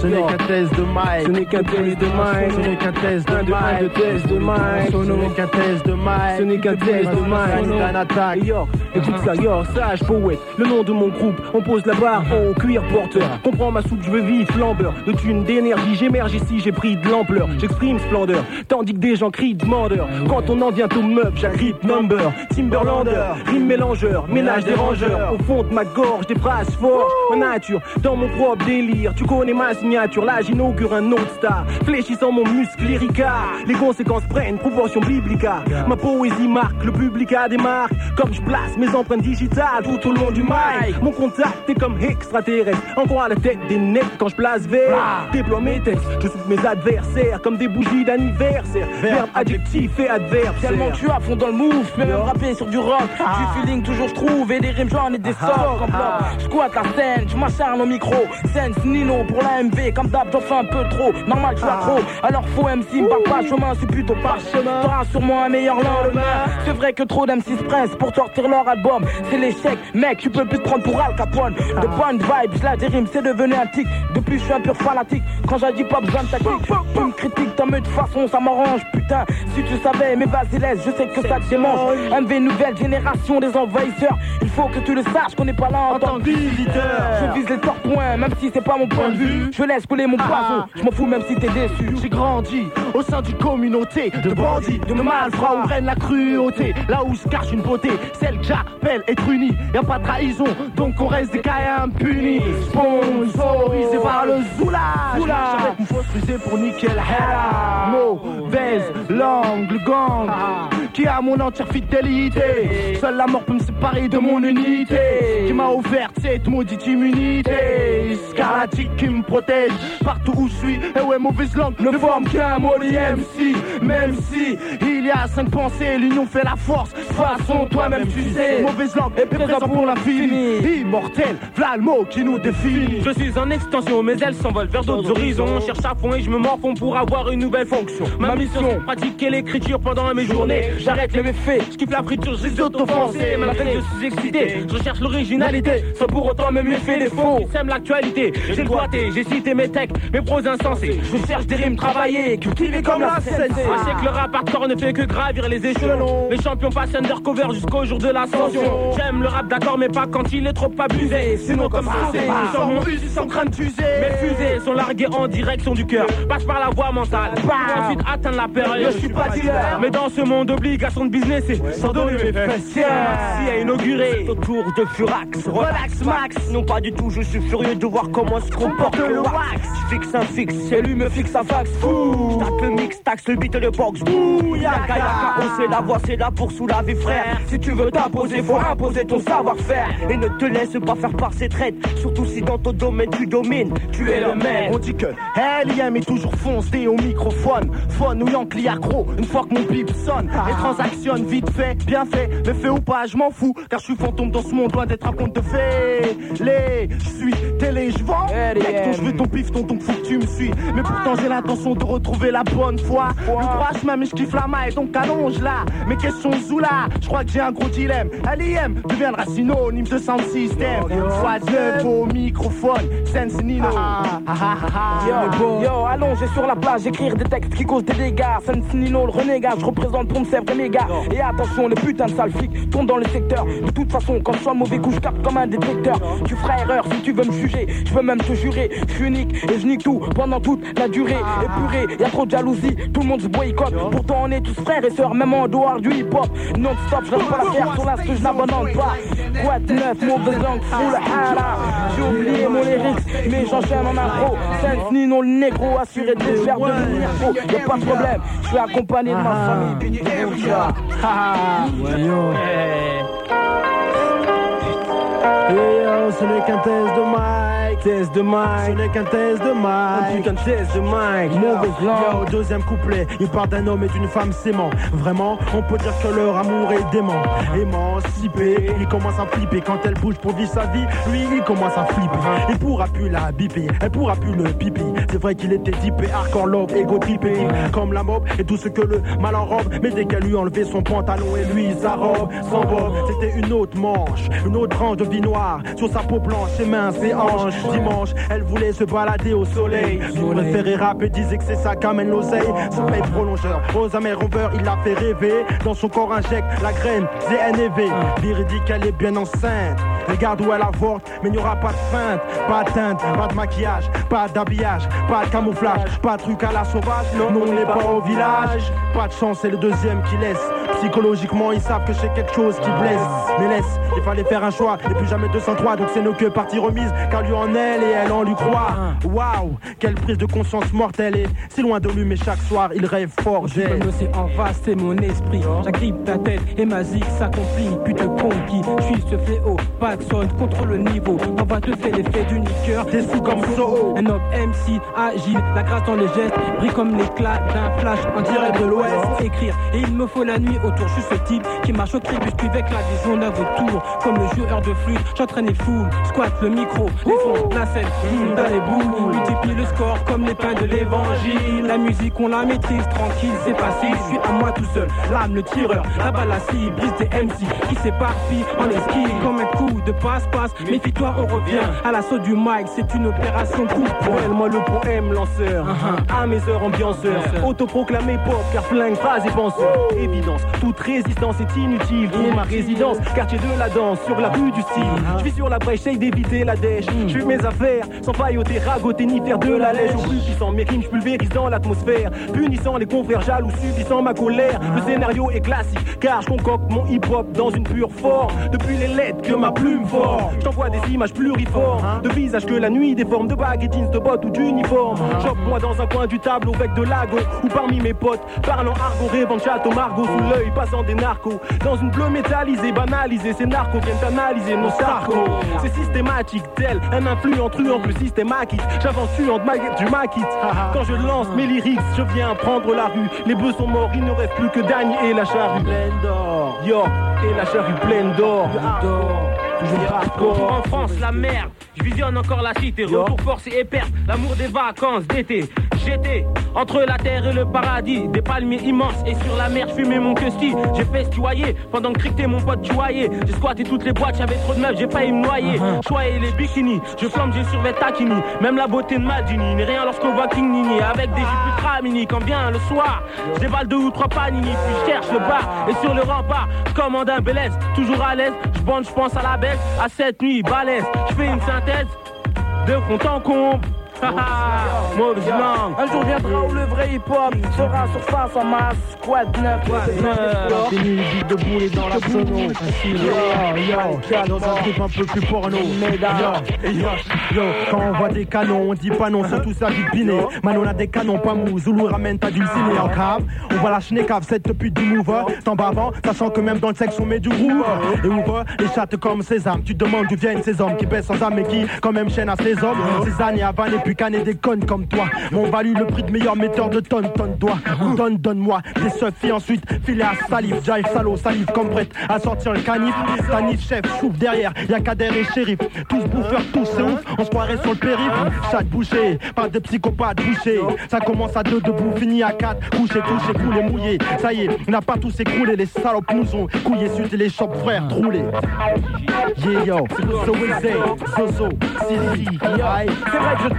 Ce n'est qu'un test de Mike. Ce n'est qu'un test de Mike. Ce n'est qu'un test de Mike. de test de Mike. Ce n'est qu'un test de Mike. Ce n'est qu'un test de Mike. Yo, écoute ça, yo, sage poète. Le nom de mon groupe, on pose la barre au cuir porteur. Comprends ma soupe, je veux vivre flambeur. De thunes, d'énergie, j'émerge ici, j'ai pris de l'ampleur. J'exprime splendeur, tandis que des gens crient demandeur. Quand on en vient au meuf, j'agrippe number. Timberlander, rime mélangeur, ménage dérangeur. Au fond de ma gorge, des phrases fortes. Ma nature, dans mon propre délire. Tu connais ma signature, là j'inaugure un autre star. Fléchissant mon muscle lyrica. Les conséquences prennent proportion biblica. Ma poésie marque, le public a des marques. Comme je place mes empreintes digitales tout au long du mic. Mon contact est comme extraterrestre. Encore à la tête des necks quand je place vert. Déploie mes je souffle mes adversaires comme des bougies d'anniversaire. Verbe, adjectif et adverbe. Tellement suis à fond dans le move, je même rapper sur du rock. Du feeling toujours je trouve et des rimes j'en ai des stocks en bloc. Je squatte la scène, je m'acharne au micro. Sense Nino pour la MV, comme d'hab j'en fais un peu trop. Normal je suis trop, alors faux MC me pas chemin, c'est plutôt parchemin. T'auras sûrement un meilleur lendemain. C'est vrai que trop d'MC se pressent pour sortir leur album. C'est l'échec, mec, tu peux plus te prendre pour Al Capone. De bonnes vibes, là des rimes, c'est devenu un tic. Depuis je suis un pur fanatique, quand j'ai dit pas besoin de tactique. Tu me critiques, t'en mets de façon, ça m'arrange, putain. Si tu savais, mais vas-y laisse, je sais que ça te démange. MV nouvelle génération des envahisseurs. Il faut que tu le saches qu'on n'est pas là en tant que visiteur. Je vise les torts points, même si c'est pas mon point de vue. Je laisse couler mon poison, je m'en fous même si t'es déçu. J'ai grandi au sein d'une communauté de bandits, de malfrats où règne la cruauté. Là où se cache une beauté, celle que j'appelle être unie. Y a pas de trahison, donc on reste des cas impunis. Sponsorisé par le Zoulage. J'arrête une fausse fusée pour nickel hella. Mauvaise langue, le gang. Qui a mon entière fidélité. Seule la mort peut me séparer de mon unité. Qui m'a offert cette maudite immunité. Scarlatique qui me protège partout où je suis. Et ouais, mauvaise langue ne forme qu'un mot MC. Même si il y a cinq pensées, l'union fait la force. Façon, toi-même tu sais. Mauvaise langue est présent pour l'infini. Immortel, v'là le mot qui nous définit. Je suis en extension, mes ailes s'envolent vers d'autres horizons. Cherche à fond et je me morfonds pour avoir une nouvelle fonction. Ma mission, pratiquer l'écriture pendant mes journées. J'arrête les méfaits, je kiffe la friture, je suis offensé. Malgré que je suis excité, je cherche l'originalité. Sans pour autant me méfier des faux. Sème l'actualité, j'ai le j'ai cité mes textes, mes pros insensés. Je cherche des rimes travaillées, cultivées comme la scène. Je sais que le rap hardcore ne fait que gravir les échelons. Les champions passent undercover jusqu'au jour de l'ascension. J'aime le rap d'accord, mais pas quand il est trop abusé. Sinon, comme ça, c'est sans mon usine, sans crâne d'user. Mes fusées sont larguées en direction du cœur. Passe par la voie mentale. Ensuite, atteindre la période. Je suis pas dealer. Mais dans ce monde, obligation de business, c'est sans donner mes. Merci à inaugurer autour de Furax. Relax Max. Non, pas du tout, je suis furieux de voir comment se comporte le wax. Fixe un fixe, c'est lui me fixe un fax. Fou. Le mix, taxe le beat de box. Bouh, yaka yaka. On sait la voix, c'est là pour soulager frère. Si tu veux t'imposer, faut imposer ton savoir-faire. Et ne te laisse pas faire par ses traites. Surtout si dans ton domaine tu domines, tu es le maître. On dit que LIM est toujours foncé au microphone. Phone ou Yankee accro, une fois que mon bip sonne. Et transactionne vite fait, bien fait. Mais fait ou pas, je m'en fous. Car je suis fantôme dans ce monde, loin d'être un conte de fées. Les, je suis télé, je vends. Mec, je veux ton pif, ton ton que tu me suis. Mais pourtant j'ai l'intention de retrouver la bonne foi. Le droit chemin, mais je kiffe la maille, donc allonge là. Mes questions Zoula, je crois que j'ai un gros dilemme. LIM deviendra synonyme de sound system. Une fois de neuf au microphone, Sense Nino. Yo, yo, allongé sur la plage, écrire des textes qui causent des dégâts. Sense Nino, le renégat, je représente me servir mes gars. Et attention, les putains de sales flics tournent dans le secteur. De toute façon, quand je suis un mauvais coup, je capte comme un détecteur. Tu feras erreur si tu veux me juger. Je peux même te jurer, je suis unique et je nique tout pendant toute la durée. Épuré, y a trop de jalousie, tout le monde se boycotte. Pourtant, on est tous frères et sœurs, même en dehors du hip hop. Non-stop, je reste pas la terre sur l'instant, je n'abandonne pas. Quoi de neuf, mauvaise langue, full hala. J'ai oublié mon lyrics, mais j'enchaîne en afro. Sense Nino, le négro, assuré de faire devenir pro. Y'a pas de problème, je suis accompagné de ma famille. Yo. Test de mic. Test de mic. Ce n'est qu'un test de mic. Un putain de test de. Mauvaise langue. Yo, deuxième couplet. Il parle d'un homme et d'une femme s'aimant. Vraiment, on peut dire que leur amour est dément. Émancipé. Il commence à flipper quand elle bouge pour vivre sa vie. Lui, il commence à flipper. Il pourra plus la biper. Elle pourra plus le pipi. C'est vrai qu'il était et hardcore love, et deep comme la mob et tout ce que le mal enrobe. Mais dès qu'elle lui enlevait son pantalon et lui sa robe, sans robe, c'était une autre manche, une autre branche de vie noire sur sa peau blanche, ses mains, ses hanches. Dimanche, elle voulait se balader au soleil. Lui préférait rap et disait que c'est ça qu'amène l'oseille. Son paye prolongeur, aux amers rover, il l'a fait rêver. Dans son corps injecte la graine ZNEV. Véridique, elle est bien enceinte. Regarde où elle avorte, mais il n'y aura pas de feinte, pas de teinte, pas de maquillage, pas d'habillage, pas de camouflage, pas de truc à la sauvage. Non, on n'est pas au village. Pas de chance, c'est le deuxième qui laisse. Psychologiquement, ils savent que c'est quelque chose qui blesse. Mais laisse, il fallait faire un choix, et plus jamais 203, donc c'est nos que partie remise, car lui en elle et elle en lui croit. Waouh, quelle prise de conscience mortelle et si loin de lui, mais chaque soir il rêve fort d'elle. en vaste, c'est mon esprit. J'agrippe ta tête et ma zig s'accomplit. Pute conquis, je suis ce fléau. Pas de contre le niveau. On va te faire l'effet du niqueur. Des sous comme Soho. Un homme MC, agile, la grâce dans les gestes. Brille comme l'éclat d'un flash en direct de l'ouest. Écrire, et il me faut la nuit autour. Je suis ce type qui marche au crépuscule avec la vision d'un vautour. Comme le joueur de flûte, j'entraîne les foules. Squat le micro, les fonds, la scène, mmh, dans les boules. Multiplie le score comme les pains de l'évangile. La musique, on la maîtrise, tranquille, c'est facile. Je suis à moi tout seul, l'âme, le tireur, la balle à cible, brise des MC qui s'éparpillent en esquive comme un coup de passe-passe. Méfie-toi, on revient à l'assaut du mic, c'est une opération coup poing. moi le poème lanceur, à mes heures ambianceur, autoproclamé pop, car flingue, phrase et penseur. Évidence, toute résistance est inutile. Trouve ma résidence, quartier de la danse, sur la rue du style. Je vis sur la brèche, j'essaye d'éviter la dèche. Je fais affaires, sans failloter, ragoter ni faire de la lèche. Au plus puissant, mes rimes, dans l'atmosphère. Punissant les confrères jaloux, subissant ma colère. Le scénario est classique, car je concocte mon hip-hop dans une pure forme. Depuis les lettres que ma plume forme, je t'envoie des images pluriformes. De visages que la nuit déforme, de bagues et jeans, de bottes ou d'uniforme. Chope-moi dans un coin du tableau avec de lago, ou parmi mes potes, parlant argot, de château margot sous l'œil, passant des narcos. Dans une bleue métallisée, banalisée, ces narcos viennent analyser nos sarcos. C'est systématique, tel un influent truand plus systématique. J'avance ma- du maquis. Quand je lance mes lyrics, je viens prendre la rue. Les bœufs sont morts, il ne reste plus que Dany et la charrue. Pleine d'or. Yo, et la charrue pleine d'or. Toujours hardcore. En France, la merde. Je visionne encore la cité. Retour forcé et perte. L'amour des vacances d'été. J'étais entre la terre et le paradis. Des palmiers immenses. Et sur la mer, je fumais mon custi. J'ai festoyé pendant que Cric mon pote tuaillé. J'ai squatté toutes les boîtes. J'avais trop de meufs. J'ai failli me noyer. Choyer les bikinis. Je flambe, j'ai survêt Takini. Même la beauté de Maldini. N'est rien lorsqu'on voit King Nini. Avec des jupes ultra mini. Quand vient le soir, je déballe deux ou trois panini. Puis je cherche le bar. Et sur le rempart, je commande un Bélez. Toujours à l'aise. Je bande, je pense à la baisse. À cette nuit, balèze. Je fais une synthèse de compte en comble. Mauvaise langue. Un jour viendra où le vrai hip-hop sera surface en masse. Squad 9, Fini, vite debout et dans la sono. Yo, yo, dans un truc un peu plus porno. Yo, yo, yo, quand on voit des canons, on dit pas non, surtout ça du piné. Manon a des canons, pas mou, Zoulou ramène ta dulcinée en cave. On voit la chenecave, cette pute du mover. T'en bavant, sachant que même dans le sexe on met du roux. Et ouvre les chattes comme sésame. Tu te demandes d'où viennent ces hommes qui baissent sans âme et qui, quand même, chaînent à ces hommes. Ces années à vanner, canner des connes comme toi. M'ont valu le prix de meilleur metteur de tonnes, tonnes doigts. Donne, donne-moi des seufs et ensuite filet à salive. J'arrive salaud, salive comme prête à sortir le canif. Tanif, chef, chouf derrière, y'a Kader et shérif. Tous bouffeurs, tous c'est ouf, on se sur le périph'. Chat bouché, pas de psychopathe bouché. Ça commence à deux debout, fini à quatre. Couché, touché, coulé, mouillé. Ça y est, on n'a pas tous écroulé. Les salopes nous ont couillé, suite les chocs frères troulés. Yeah yo, so we say, so so. C'est vrai que je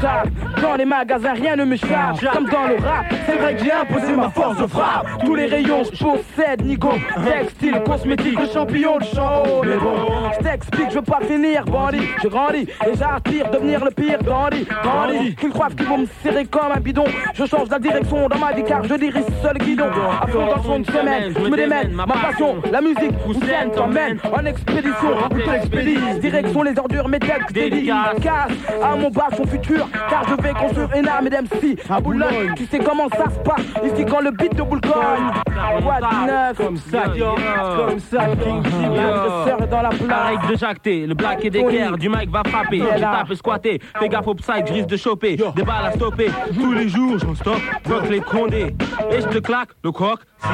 Dans les magasins, rien ne m'échappe. Comme dans le rap, c'est vrai que j'ai imposé ma force de frappe. Tous les rayons, je possède Nico. Textile, cosmétique, le champion, le show. Mais bon, je t'explique, je veux pas finir, bandit. Je grandis et j'aspire devenir le pire, Gandhi. Gandhi, qu'ils croient qu'ils vont me serrer comme un bidon. Je change la direction dans ma vie car je dirige seul guidon. À fond dans de semaine, je me démène. Ma passion, la musique, scène t'emmène en expédition. Où t'expédie, direction les ordures, mes textes dédicaces à mon bas son futur. Car je vais construire une armée d'MC à Boulogne. Tu sais comment ça se passe. Ici quand le beat de boule cogne. What du neuf? Comme ça, comme ça, King dans la La règle de jacté, le black et d'équerre, du mic va frapper. J'ai tapé squatté, fais gaffe au je risque de choper. Des balles à stopper, tous les jours j'en stoppe, bloque les condés. Et je te claque le croc, si.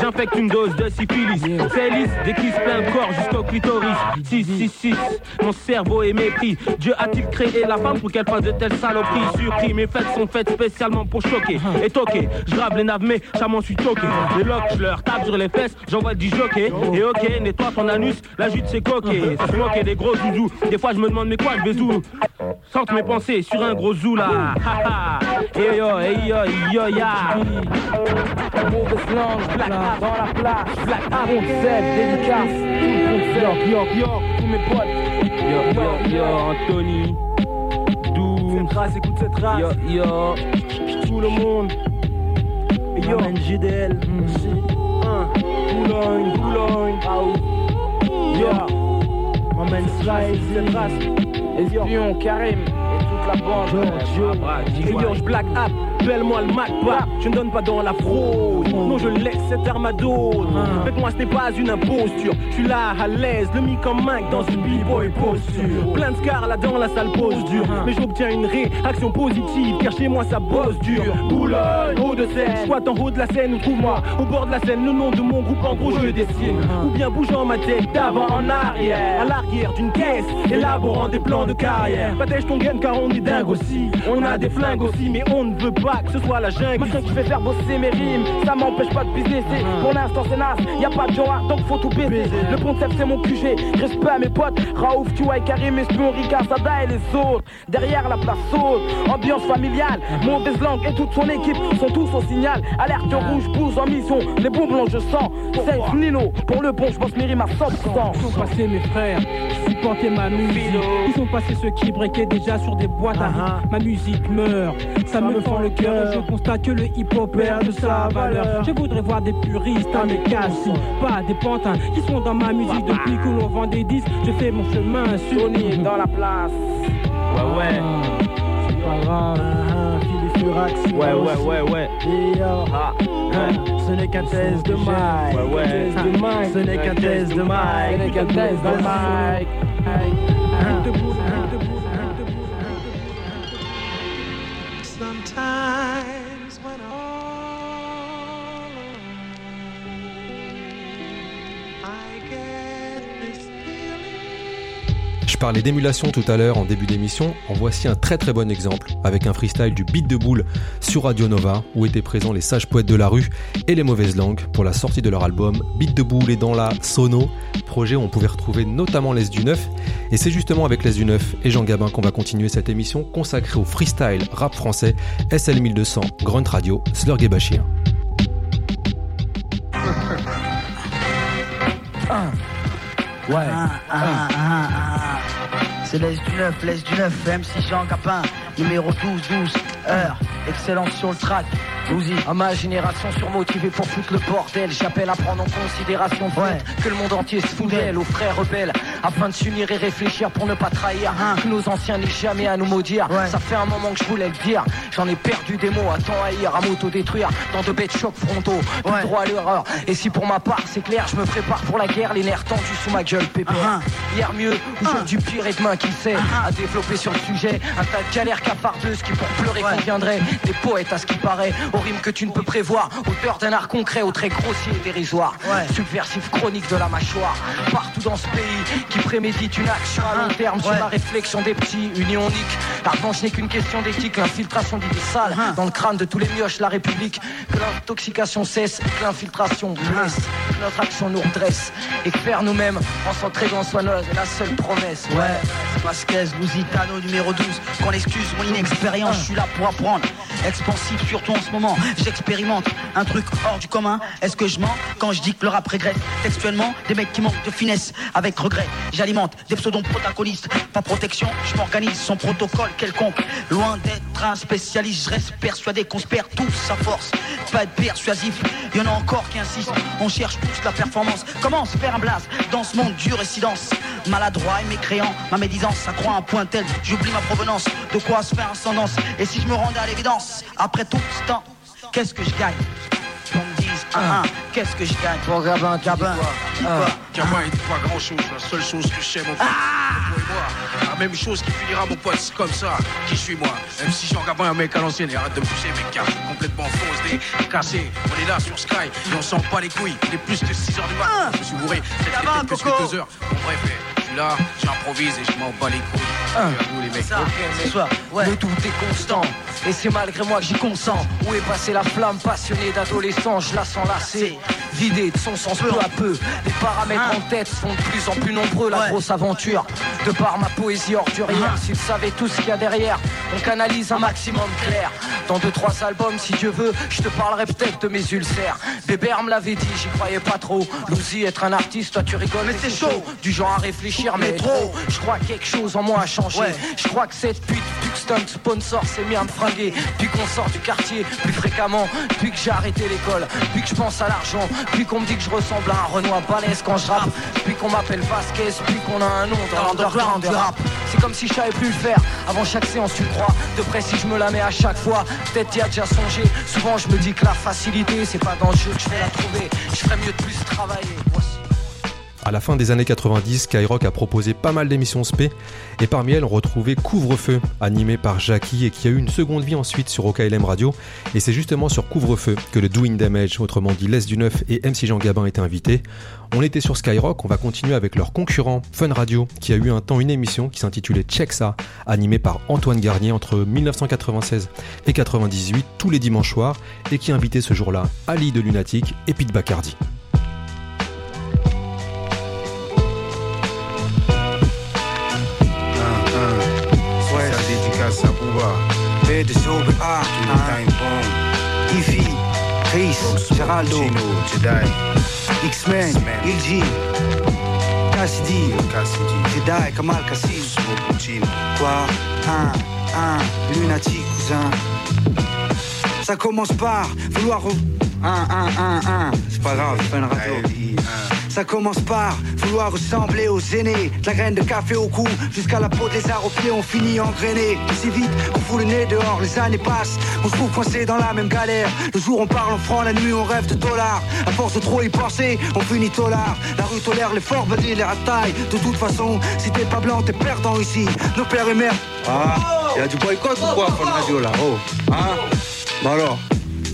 J'infecte une dose de syphilis. C'est lisse, des kisses plein le corps jusqu'au clitoris. 6, 6, 6, mon cerveau est mépris. Dieu a-t-il créé la femme pour qu'elle fasse de telles saloperies Surpris, mes fêtes sont faites spécialement pour choquer. Et toquer, je grave les naves, mais ça m'en suis toqué. Les locks, je leur tape sur les fesses, j'envoie du jockey. Et ok, nettoie ton anus, la jute c'est coqué. Ça moquer des gros zouzous. Des fois je me demande, mais quoi, je vais où? Centre mes pensées sur un gros zou là. Ha ha. Et yo, et yo, yo, ya. Mauvaise langue, black dans la place, black concept, dédicace, concept, yo, yo, yo, tous mes potes, Yo, yo, yo, Anthony. Race, écoute cette race. Yo, yo. Tout le monde. Et yo, JDL. Boulogne, Boulogne. Yo, m'amène Slice, cette race. Espion, Karim, et toute la bande. Yo, et yo, je black up, belle-moi le Mac Pap. Je ne donne pas dans la fraude. Non, je laisse cette arme à d'autres. Avec moi, ce n'est pas une imposture. Je suis là à l'aise, le mic en Mac dans une b-boy posture. Plein de scars là dans la salle pose dure. Mais j'obtiens une réaction positive, car chez moi ça bosse dur. Boulogne, haut de scène, soit en haut de la scène ou trouve-moi au bord de la scène le nom de mon groupe en gros je dessine. Ou bien bougeant ma tête d'avant en arrière, à l'arrière d'une caisse, élaborant des plans de carrière. Patège ton gain car on est dingue aussi. On a des flingues aussi, mais on ne veut pas que ce soit la jungle. Maintenant que je vais faire bosser mes rimes, ça m'empêche pas de businesser. Pour l'instant c'est naze, y a pas de genre donc faut tout baiser. Le concept c'est mon QG, respect à mes potes, Raouf, Tuaï, Karim, Espion, Rika, Sada et les autres. Derrière la place saute, ambiance familiale, mauvaise langue et toute son équipe sont tous au signal. Alerte rouge, pousse en mission, les bons blancs je sens. C'est Nino, pour le bon je bosse mes rimes à 100%. Ils sont passés mes frères, supporter ma musique. Ils sont passés ceux qui breakaient déjà sur des boîtes à rythme. Ma musique meurt, ça me fend le cœur. Je constate que le hip-hop perd de sa valeur. Je voudrais voir des puristes à mes cassis, pas des pantins qui sont dans ma musique depuis que l'on vend des disques. Je fais mon chemin sur Tony dans la place. Ouais, ouais. C'est pas grave. Ouais, ouais, ouais, ouais. Ah, hein, ce n'est qu'un test de mic. Ouais, ouais. Ce n'est qu'un test de mic. Ce n'est qu'un test de mic. Sometimes Je parlais d'émulation tout à l'heure en début d'émission, en voici un très très bon exemple avec un freestyle du beat de boule sur Radio Nova où étaient présents les sages poètes de la rue et les mauvaises langues pour la sortie de leur album Beat de boule et dans la Sono, projet où on pouvait retrouver notamment l'Est du Neuf et c'est justement avec l'Est du Neuf et Jean Gabin qu'on va continuer cette émission consacrée au freestyle rap français SL 1200, Grunt Radio, Slurg et Bachir. Ouais. C'est l'Est du 9, l'Est du 9, MC Jean Gabin, numéro 12, 12, heure, excellente sur le track. À ma génération surmotivée pour foutre le bordel, j'appelle à prendre en considération fait que le monde entier se fout d'elle, aux frères rebelles, afin de s'unir et réfléchir pour ne pas trahir, que nos anciens n'aient jamais à nous maudire. Ça fait un moment que je voulais le dire, j'en ai perdu des mots, à temps haïr, à m'auto-détruire, dans de bêtes chocs frontaux, tout droit à l'erreur. Et si pour ma part c'est clair, je me prépare pour la guerre, les nerfs tendus sous ma gueule, pépère. Hier mieux, aujourd'hui pire et demain qui sait, à développer sur le sujet, un tas de galères capardeuses qui pour pleurer conviendraient, des poètes à ce qui paraît, aux rimes que tu ne peux prévoir, auteur d'un art concret, au trait grossier et dérisoire, subversif chronique de la mâchoire, partout dans ce pays, qui prémédite une action à long terme sur la réflexion des petits, union unique. La revanche n'est qu'une question d'éthique, l'infiltration d'idées sales dans le crâne de tous les mioches, la République. Que l'intoxication cesse, que l'infiltration blesse, que notre action nous redresse et que faire nous-mêmes en s'entraînant soit la seule promesse. Ouais, Vasquez, Lusitano numéro 12. Qu'on excuse mon inexpérience, je suis là pour apprendre. Expansif surtout en ce moment, j'expérimente un truc hors du commun. Est-ce que je mens quand je dis que le rap régresse Textuellement, des mecs qui manquent de finesse avec regret. J'alimente des pseudons protagonistes, pas protection, je m'organise sans protocole quelconque. Loin d'être un spécialiste, je reste persuadé qu'on se perd tous à force. Pas être persuasif, y en a encore qui insistent. On cherche tous la performance. Comment se faire un blaze dans ce monde dur et silence Maladroit et mécréant, ma médisance s'accroît à un point tel, j'oublie ma provenance. De quoi se faire ascendance Et si je me rendais à l'évidence, après tout ce temps, qu'est-ce que je gagne? Ah, ah, qu'est-ce que je gagne? Pour Gabin, Gabin, dis quoi? Gabin, il dit pas grand chose, la seule chose que c'est toi et moi. La même chose qui finira, mon pote, c'est comme ça. Qui suis moi? Même si Jean Gabin, un mec à l'ancienne, et arrête de me pousser, mec, car je suis complètement foncé, cassé. On est là sur Sky, et on s'en pas les couilles. Il est plus de 6 heures du matin. Je me suis bourré, peut-être plus que 2 heures. Bon, bref, là, j'improvise et je m'en bats les couilles. À vous, les mecs. Ok, mais le doute est constant. Et c'est malgré moi que j'y consens. Où est passée la flamme passionnée d'adolescent Je la sens lassée. Vidée de son sens peu à peu Les paramètres en tête sont de plus en plus nombreux. La grosse aventure De par ma poésie ordurière S'ils savaient tout ce qu'il y a derrière On canalise un maximum clair. Dans deux trois albums si Dieu veut Je te parlerai peut-être de mes ulcères. Bébert me l'avait dit j'y croyais pas trop. Louzi être un artiste toi tu rigoles Mais c'est chaud. Du genre à réfléchir mais trop Je crois que quelque chose en moi a changé. Je crois que cette pute Buxton sponsor s'est mis à me fringuer. Puis qu'on sort du quartier plus fréquemment Puis que j'ai arrêté l'école Puis que je pense à l'argent Puis qu'on me dit que je ressemble à un Renoir balèze quand je rappe Puis qu'on m'appelle Vasquez Puis qu'on a un nom dans l'underground du rap. C'est comme si je savais plus le faire. Avant chaque séance tu crois. De près si je me la mets à chaque fois Peut-être y a déjà songé. Souvent je me dis que la facilité C'est pas dans le jeu que je vais la trouver. Je ferais mieux de plus travailler. Voici. À la fin des années 90, Skyrock a proposé pas mal d'émissions spé, et parmi elles on retrouvait Couvre-feu, animé par Jackie et qui a eu une seconde vie ensuite sur OKLM Radio, et c'est justement sur Couvre-feu que le Doing Damage, autrement dit Les du Neuf et MC Jean Gabin étaient invités. On était sur Skyrock, on va continuer avec leur concurrent Fun Radio, qui a eu un temps une émission qui s'intitulait Check ça, animée par Antoine Garnier entre 1996 et 98 tous les dimanches soirs, et qui invitait ce jour-là Ali de Lunatic et Pete Bacardi. P de Sobe A, Time Bomb. Ify, Chris, Geraldo, Jedi, X-Men, Ilji, Cassidy, Jedi, Kamal Kassim, Quoi Un, un, lunatique, cousin. Ça commence par vouloir. Un, un, un, un. C'est pas grave, c'est pas une radio. Ça commence par vouloir ressembler aux aînés. De la graine de café au cou jusqu'à la peau des lézard aux pieds, on finit engrainé. Si vite qu'on fout le nez dehors, les années passent. On se trouve coincé dans la même galère. Le jour on parle en francs, la nuit on rêve de dollars. À force de trop y penser, on finit tolard. La rue tolère les forts, badis, les ratailles. De toute façon, si t'es pas blanc, t'es perdant ici. Nos pères et mères. Ah, y a du boycott ou quoi, Fun Radio là? Oh, hein? Bah alors,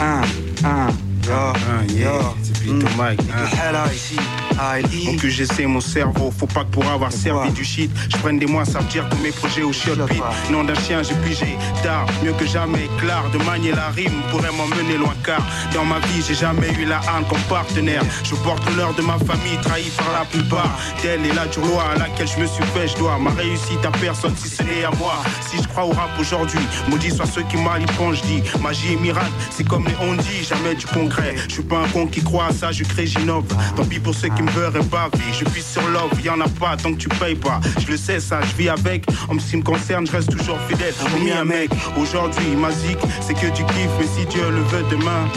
un, un, yo, yo. Plutôt Mike. hein. là ici? Faut que j'essaie mon cerveau, faut pas que pour avoir servi du shit, je prenne des mois, veut dire que mes projets au shot beat. Nom d'un chien, j'ai pigé tard, mieux que jamais, clair, de manier la rime pourrait m'emmener loin car dans ma vie, j'ai jamais eu la haine comme partenaire. Je porte l'honneur de ma famille, trahi par la plupart. Telle est la dure loi à laquelle je me suis fait, je dois ma réussite à personne si ce n'est à moi. Si je crois au rap aujourd'hui, maudit soit ceux qui mal quand je dis magie et miracle, c'est comme les on dit, jamais du concret. Je suis pas un con qui croit à ça, je crée, j'innove. Tant pis pour ceux qui me veulent baver. Je suis sur love, y en a pas tant que tu payes pas. Je le sais, ça, je vis avec. En ce qui me concerne, je reste toujours fidèle. Promis un mec, aujourd'hui, ma zik, c'est que du kiff, mais si Dieu le veut demain,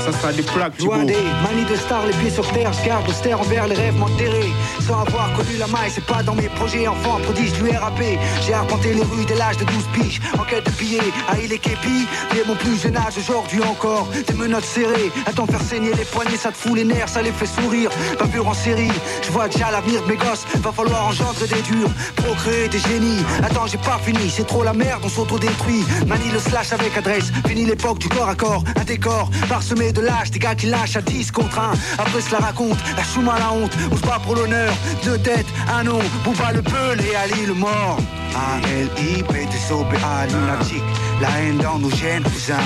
ça sera des plaques, tu Loin des manies de star, les pieds sur terre, je garde austère envers les rêves m'enterrer. Sans avoir connu la maille, c'est pas dans mes projets, enfant prodige du RAP. J'ai arpenté les rues dès l'âge de 12 piges, en quête de billets, à il et képi. Dès mon plus jeune âge, aujourd'hui encore, des menottes serrées. Attends, faire saigner les poignets, ça te fout les nerfs, ça les fait sourire. Bavure en série, je vois déjà l'avenir de mes gosses, va falloir engendrer des durs, procréer des génies. Attends, j'ai pas fini, c'est trop la merde, on s'autodétruit. Manie le slash avec adresse, fini l'époque du corps à corps, un décor parsemé de de lâche, des gars qui lâchent à 10 contre 1. Après cela raconte, la chouma la honte, on se bat pour l'honneur. Deux têtes, un nom, Bouba le peul et Ali le mort. A-L-I-B-T-S-O-B-A, lunatique. La haine dans nos gènes, cousin.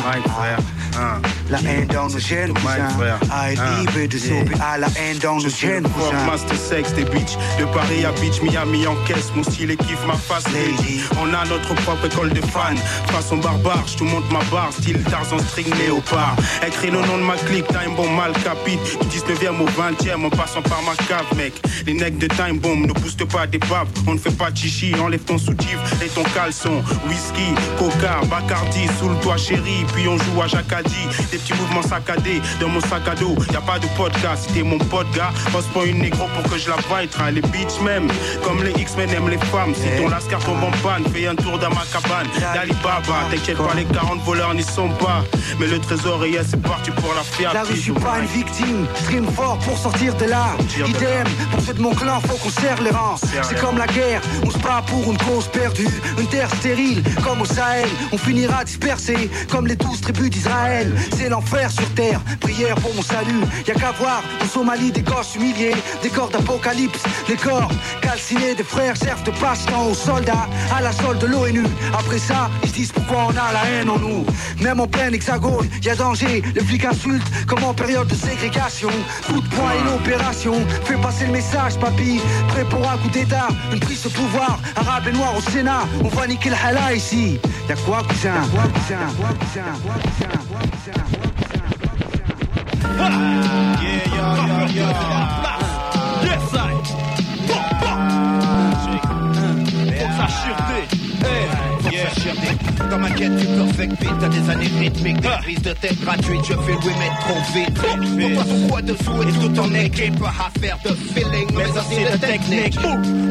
La haine dans nos gènes, cousin. A-L-I-B-T-S-O-B-A, la haine dans nos gènes, Fuck cousin. Master Sex, des bitches. De Paris à Beach, Miami en caisse. Mon style et kiffe ma face lady. On a notre propre école de fans. Façon barbare, je te montre ma barre. Style Tarzan string léopard. Écrit le nom de ma clique, Time Bomb mal capite. Du 19ème au 20ème en passant par ma cave mec. Les necks de Time Bomb ne boostent pas des babs On ne fait pas de chichi, enlève ton soutif et ton caleçon. Whisky, coca, bacardi Sous le toit chéri, puis on joue à Jacadi Des petits mouvements saccadés dans mon sac à dos Y a pas de podcast, si t'es mon pote gars. Passe pas une négro pour que je la vaille Les bitches même, comme les X-Men aiment les femmes Si ton lascar tombe en panne, fais un tour dans ma cabane. D'Alibaba, t'inquiète pas les 40 voleurs n'y sont pas. Mais le trésor est c'est parti pour la fiat Là je suis pas une victime, stream fort pour sortir de là. Idem, pour ceux de mon clan, faut qu'on serre les rangs. C'est comme la guerre, on se bat pour une cause perdue. Une terre stérile, comme au Sahel. On finira dispersé, comme les douze tribus d'Israël. C'est l'enfer sur terre, prière pour mon salut. Y'a qu'à voir, en Somalie, des gosses humiliés, des corps d'apocalypse. Les corps calcinés des frères servent de passe-temps aux soldats, à la solde de l'ONU. Après ça, ils se disent pourquoi on a la haine en nous. Même en plein hexagone, y a danger. Les flics insultent, comme en période de ségrégation. Coup de poing et l'opération. Fais passer le message, papy. Prêt pour un coup d'état, une prise de pouvoir. Arabe et noir au Sénat, on va niquer le hala ici. Y'a quoi, cousin? Y'a cousin? Y'a Y'a cousin? Y'a quoi, cousin? Yes, I. Faut que ça chureté. Yeah. Dans ma quête du perfect beat, t'as des années rythmiques, des prises de tête gratuites, je fais le mettre trop vite. Pour toi, ton poids dessous et tout en équipe à faire de feeling, mais aussi de technique.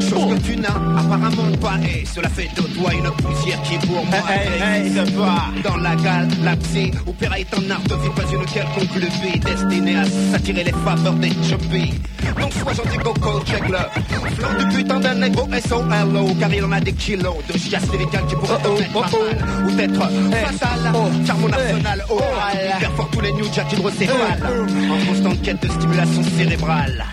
Chose que tu n'as apparemment pas, et cela fait de toi une poussière qui pour moi n'existe pas. Dans la galaxie, opéra est un art de vie, pas une quelconque lubie, destinée à s'attirer les faveurs des chubbies. Donc sois gentil, coco, check le flanc du putain d'un négro S.O.L.O. Car il en a des kilos de chiasse lyricale qui pourraient mettre à mal. Ou être fatal, car mon arsenal oral. Perfore tous les new jack hydrocéphales En constante quête de stimulation cérébrale.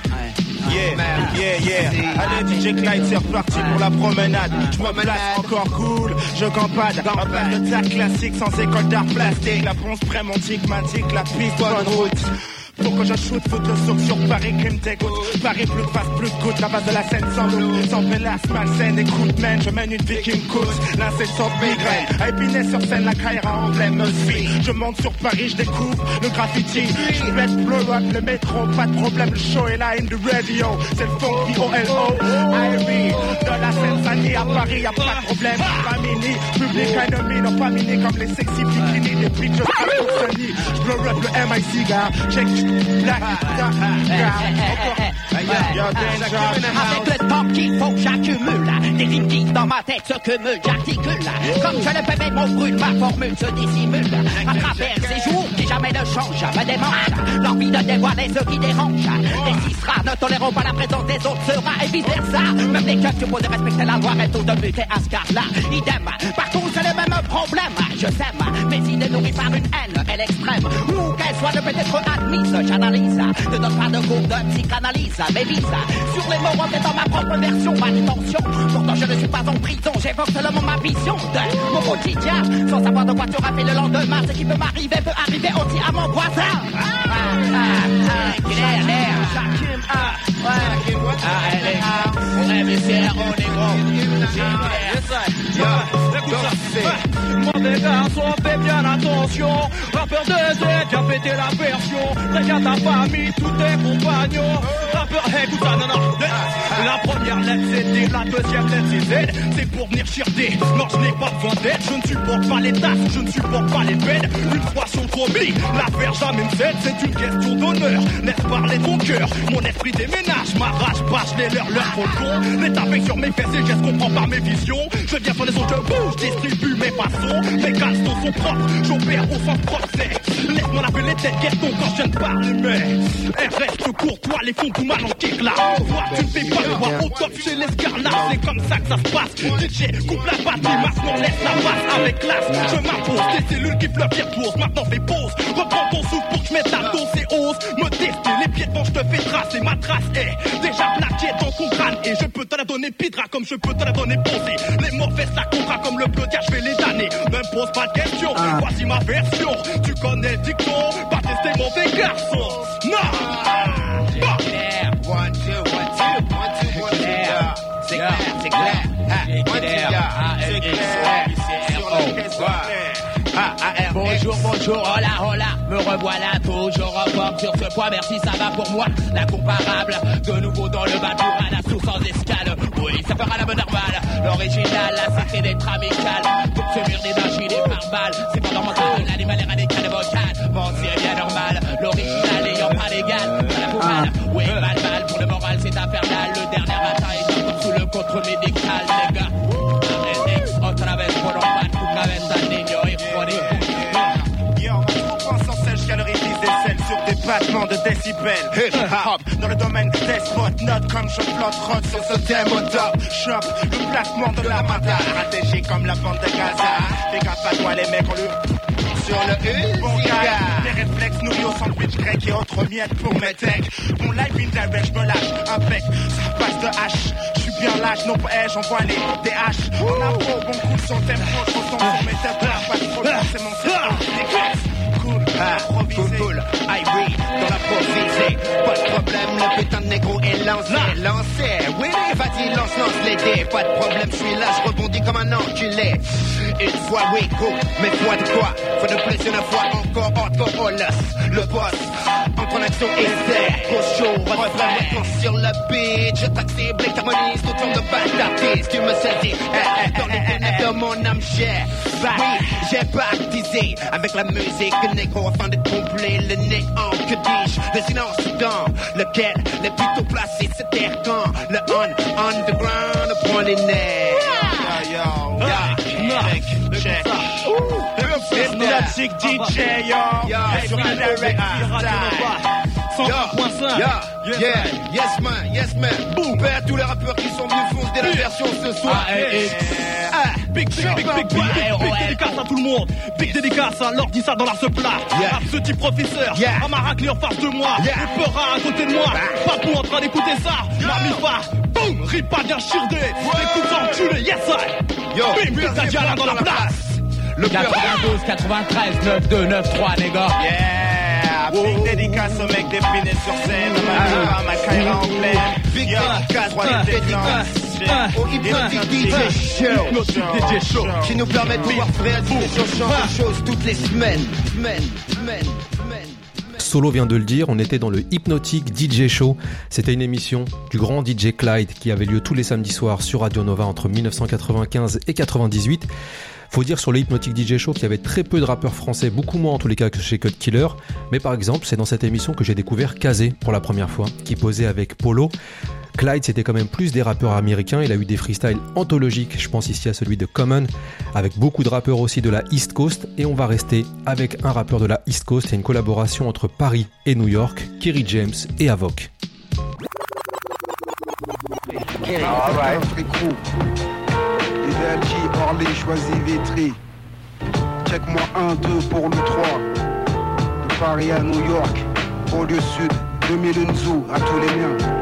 Yeah, yeah, yeah. Allez, DJ Clyde, c'est reparti pour la promenade. Je me place encore cool, je campagne. Dans un de classique sans école d'art plastique. La bronze prémontique m'indique la piste bonne route. Pour que je shoot, faut le saut sur Paris, crime dégoûte. Paris, plus de face, plus de gouttes. La base de la scène sans doute. Sans pélasse, malsaine, écoute, man. Je mène une vie qui me coûte. L'incessante migraine. À Épinay sur scène, la carrière emblème me suit. Je monte sur Paris, je découvre le graffiti. Je vais blow up le métro, pas de problème. Le show est là, in the radio. C'est le funk, I-O-L-O. De la scène Sani à Paris, y'a pas de problème. Pas mini, public enemy. Non, pas mini comme les sexy bikinis. Des bitches à Sony. Je blow up le MIC, gars. Check, Avec le temps qu'il faut que j'accumule Des qui dans ma tête se cumulent J'articule. Comme je le fais mon brûle Ma formule se dissimule. À travers ces jours qui jamais ne changent Me démange L'envie de dévoiler ce qui dérange. Les rats ne toléreront pas la présence des autres sera Et vice versa Même les keufs supposent respecter la loi Restent de buter un scarlat Idem Partout c'est le même problème. Je sème Mes idées nourries par une haine. Elle extrême. Où qu'elle soit ne peut être admise. J'analyse. Ne donne pas de cours de psychanalyse. Mais vise. Sur les mots en dans ma propre version. Pas d'intention. Pourtant je ne suis pas en prison. J'évoque seulement ma vision de mon quotidien. Sans savoir de quoi tu fait le lendemain Ce qui peut m'arriver peut arriver aussi à mon voisin. Ah, est Moi des garçons, fais bien attention. Rappeur de Z, viens péter la version. Regarde ta famille, tous tes compagnons. Rappeur, écoute ça, non, non. La première lettre D, la deuxième lettre c'est Z. C'est pour venir chirder, non je n'ai pas besoin d'aide. Je ne supporte pas les tasses, je ne supporte pas les peines. Une fois sur commis, l'affaire jamais me cède. C'est une question d'honneur, laisse parler ton cœur. Mon esprit déménage, ma rage bâche les leurs, leurs font le con Les taper sur mes fesses et gestes comprends par mes visions. Je viens sur les autres, je distribue mes façons Mes calstos sont propres, j'opère au sens propre c'est Laisse-moi laver les têtes guettons quand je ne parle mais Elle reste courtois, les fonds tout mal en kick tu ne fais pas voir au top chez l'escarlate C'est comme ça que ça se passe DJ coupe la batterie, maintenant laisse la passe avec classe Je m'impose, tes cellules qui pleurent qui repoussent Maintenant fais pause, reprends ton souffle pour que je mette la t'ose me tester. Les pieds devant, je te fais tracer. Ma trace est déjà plaquée dans ton crâne. Et je peux te la donner pidra comme je peux te la donner posée. Les la comptera comme le bleu, je vais les damner. Ne me pose pas de questions, voici ma version. Tu connais le dicton, pas tester mauvais garçon. Non! Bah. One, two, one, two, one, two, one, two. C'est clair, c'est clair. Ah, one, two, yeah. C'est clair. Bonjour, bonjour, hola, hola, me revoilà toujours en forme sur ce point, merci, ça va pour moi, la comparable, de nouveau dans le bateau à la source sans escale, oui, ça fera la bonne normale, l'original, la c'était d'être amical, pour ce mur des dangers, des par balles, c'est pas normal, l'animal est radical et vocal, bon, c'est bien normal, l'original ayant pas d'égal, la poubelle, oui, mal, mal, pour le moral, c'est infernal, le dernier matin est encore sous le contre médical, les gars, de décibels. Hip hop, dans le domaine des spots, note comme je flotte rock sur ce thème au top. Shop, le placement de la mata, stratégie comme la bande de Gaza. Fais gaffe à toi, les mecs, on le sur le bon gars. Les réflexes nourris au sandwich grec et autres miettes pour mes techs. Mon live indirect, je me lâche avec ça passe de hache. Je suis bien lâche, non pas eh, j'envoie les des haches. En impro, bon coup sur tempo, je ressens sur mes têtes, pas trop loin, c'est mon cerveau. Des Cool, Ah, cool, cool, Ivory, dans la provisée. Pas de problème, le putain de négro est lancé, lancé. Oui, vas-y, lance, lance les dés. Pas de problème, je suis là, je rebondis comme un enculé. Une fois, oui, cool, mais foi de quoi? Faut de plus une fois encore, encore, oh, le, le boss. Entre en action et c'est trop chaud, refrain sur le beat. Je t'active, les harmonies, tout de bâtardise. Tu me saisis, eh, eh, dans les ténèbres de mon âme chère. Oui, j'ai baptisé avec la musique négro afin de combler le 5 que dis-je, résident au lequel l'est plutôt placé, c'est terre quand le on, underground prend les nerfs. Yo, yo, check, check. DJ, yo, yo, sur la direct, Yeah, yeah, yes man, yes man. Boom, père, tous les rappeurs qui sont venus foncent dès la version ce soir. Ah, big, big, big, big, big, dédicace à tout le monde. Big dédicace à l'ordi, ça dans l'art plat. Ce petit professeur, yeah. à en face de moi. Yeah. Peur à côté de moi. Partout en train d'écouter ça. Mamifar, boom, ripa bien shirdé. Écoute sans enculé, yes I. Yo, bim, bim, dans la place. Le 92, 93, 9, 2, 9, 3, les gars. Yeah big dédicace au mec d'épinay sur scène. Ma ma Kaira en pleine. Big dédicace, trois dédicaces. Au Hypnotic DJ Show, qui nous permet de pouvoir réaliser ce genre de choses toutes les semaines. Semaines, semaines, semaines. Solo vient de le dire, on était dans le Hypnotic DJ Show. C'était une émission du grand DJ Clyde qui avait lieu tous les samedis soirs sur Radio Nova entre 1995 et 98. Faut dire sur le Hypnotic DJ Show qu'il y avait très peu de rappeurs français, beaucoup moins en tous les cas que chez Cut Killer. Mais par exemple, c'est dans cette émission que j'ai découvert Kazé pour la première fois, qui posait avec Polo. Clyde, c'était quand même plus des rappeurs américains. Il a eu des freestyles anthologiques. Je pense ici à celui de Common, avec beaucoup de rappeurs aussi de la East Coast. Et on va rester avec un rappeur de la East Coast. Il y a une collaboration entre Paris et New York, Kerry James et Avoc. Fricou. Idéal J, Orly, choisi Vitry. Check-moi 1, 2 pour le 3. De Paris à New York, banlieue sud, 2001 zoo, à tous les miens.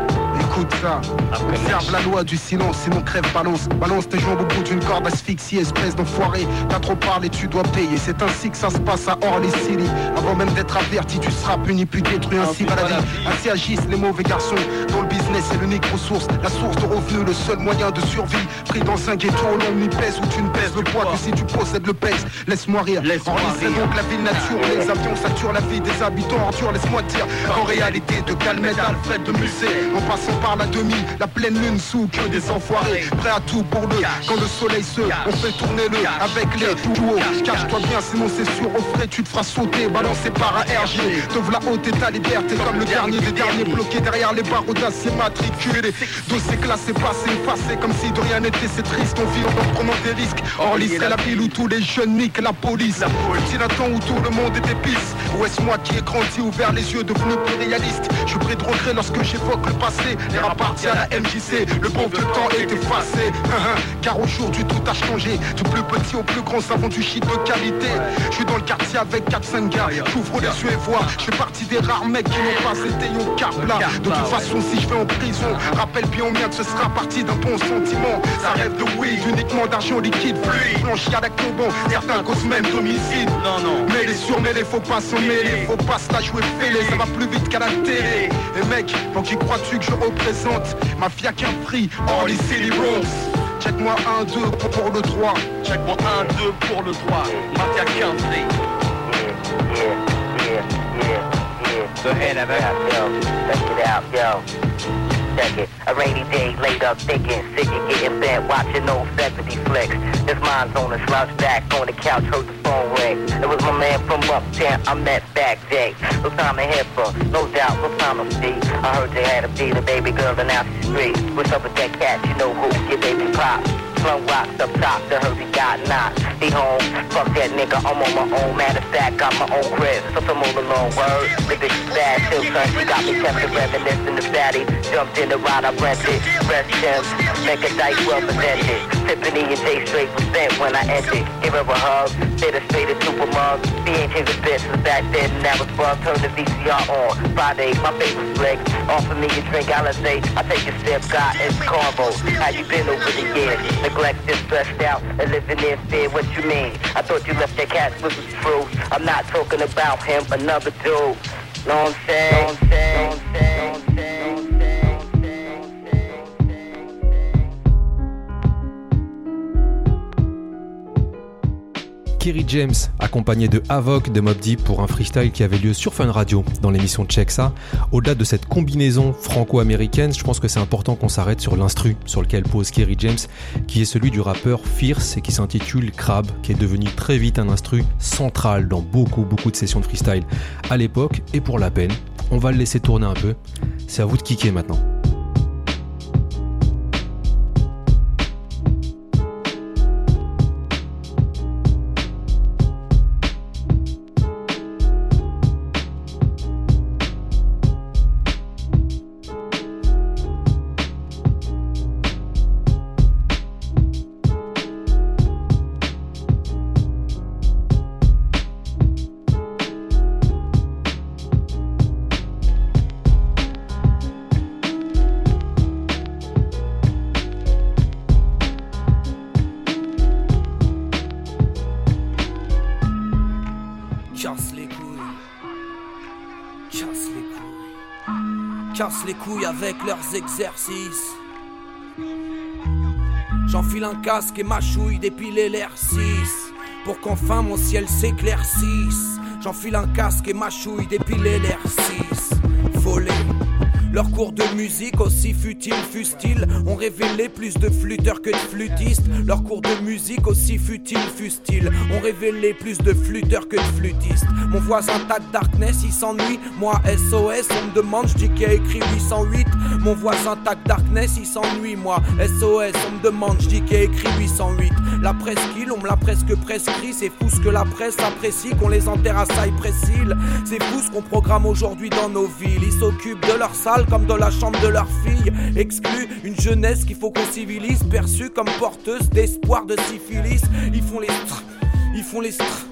Écoute ça, observe la loi du silence, sinon crève balance. Balance tes jambes au bout d'une corde asphyxie, espèce d'enfoiré. T'as trop parlé, tu dois payer. C'est ainsi que ça se passe à Orly City. Avant même d'être averti, tu seras puni, puis détruit ainsi va la vie. Ainsi agissent les mauvais garçons. Dans le business, c'est l'unique ressource, la source de revenus, le seul moyen de survie. Pris dans un ghetto, l'on pèse où tu ne pèses le poids que si tu possèdes le pèse. Laisse-moi rire. Orly, c'est donc la ville nature. Les avions saturent la vie des habitants. Ordure, laisse-moi dire. En réalité, de Calmette Alfred de Musée, en passant par la demi, la pleine lune sous que des enfoirés. Prêt à tout pour le quand le soleil se, on fait tourner le avec les tout haut. Cache-toi bien, sinon c'est sûr, au frais tu te feras sauter, balancé par un RG. Sauve la haute et ta liberté comme le dernier des derniers bloqués derrière les barreaux d'acier matriculés. Dossier classé, passé, effacé comme si de rien n'était, c'est triste. On vit en prenant des risques. Orly, c'est la ville où tous les jeunes niquent la police. Un temps où tout le monde est épice. Ou est-ce moi qui ai grandi, ouvert les yeux, devenu plus réaliste? Je prie de regret lorsque j'évoque le passé. L'avenir appartient à la MJC. Le bon vieux temps est effacé. Car aujourd'hui tout a changé. Du plus petit au plus grand, savons du shit de qualité. Je suis dans le quartier avec 4-5 gars. J'ouvre les yeux et vois. Je fais partie des rares mecs qui n'ont pas été au là. De toute façon, si je vais en prison, rappelle bien au mien que ce sera parti d'un bon sentiment. Ça rêve de weed, uniquement d'argent liquide, fluide. Blanchi à la bon, certains causent même d'homicide. Non, non. Mais les sur mais les faut pas s'en mêler. Faut pas se la jouer fêlé, ça va plus vite qu'à la télé. Et mec, donc qui crois-tu que je représente Mafia qu'un prix, hors les City Bronx. Check-moi 1, 2 pour, pour le 3. Check-moi 1, 2 pour le 3. Mafia qu'un prix. Go ahead, Evan. Yo, check it out, yo. It. A rainy day, laid up thinking, sick and getting bent, watching old 70 flicks. His mind's on a slouch back on the couch, heard the phone ring. It was my man from uptown I met back day. No time to hit for, no doubt, no time to see. I heard they had a beat a baby girl and now she's free. What's up with that cat? You know who? Your baby pop. Slum rocks up top, the heard he got knocked. He home, fuck that nigga, I'm on my own. Matter of fact, got my own crib. So some all alone word. The bitch is bad, still son, she got me tempted, reminiscing the fatty. Jumped in the ride, I rented. Rest him, make a dice well presented. Tiffany and Jay straight bent when I entered. Give her a hug, stay the straight of super mug. And Jay was best was back then, and that was fun. Turn the VCR on. Friday, my favorite flick. Offer me a drink, I'll say, I take a sip, got it's carbo. How you been over the years? Neglect is stressed out and living in fear. What you mean? I thought you left that cat with the truth. I'm not talking about him, another dude. Know what I'm saying? Know what I'm saying? Kerry James, accompagné de Avoc de Mob Deep pour un freestyle qui avait lieu sur Fun Radio dans l'émission Check Ça. Au-delà de cette combinaison franco-américaine, je pense que c'est important qu'on s'arrête sur l'instru sur lequel pose Kerry James, qui est celui du rappeur Fierce et qui s'intitule Crab, qui est devenu très vite un instru central dans beaucoup beaucoup de sessions de freestyle à l'époque. Et pour la peine, on va le laisser tourner un peu. C'est à vous de kicker maintenant. Exercices. J'enfile un casque et ma chouille dépiler l'air 6 Pour qu'enfin mon ciel s'éclaircisse. J'enfile un casque et ma chouille dépiler l'air 6 Voler. Leurs cours de musique, aussi futiles fussent-ils, ont révélé plus de flûteurs que de flûtistes. Leurs cours de musique, aussi futiles fussent-ils, ont révélé plus de flûteurs que de flûtistes. Mon voisin Tag Darkness, il s'ennuie. Moi, SOS, on me demande, je dis qu'il a écrit 808. Mon voisin Tag Darkness, il s'ennuie. Moi, SOS, on me demande, je dis qu'il a écrit 808. La presqu'île, on me l'a presque prescrit. C'est fou ce que la presse apprécie, qu'on les enterre à Cypress-Hill. C'est fou ce qu'on programme aujourd'hui dans nos villes. Ils s'occupent de leur salle comme dans la chambre de leur fille. Exclu une jeunesse qu'il faut qu'on civilise, perçue comme porteuse d'espoir de syphilis. Ils font les str, ils font les str.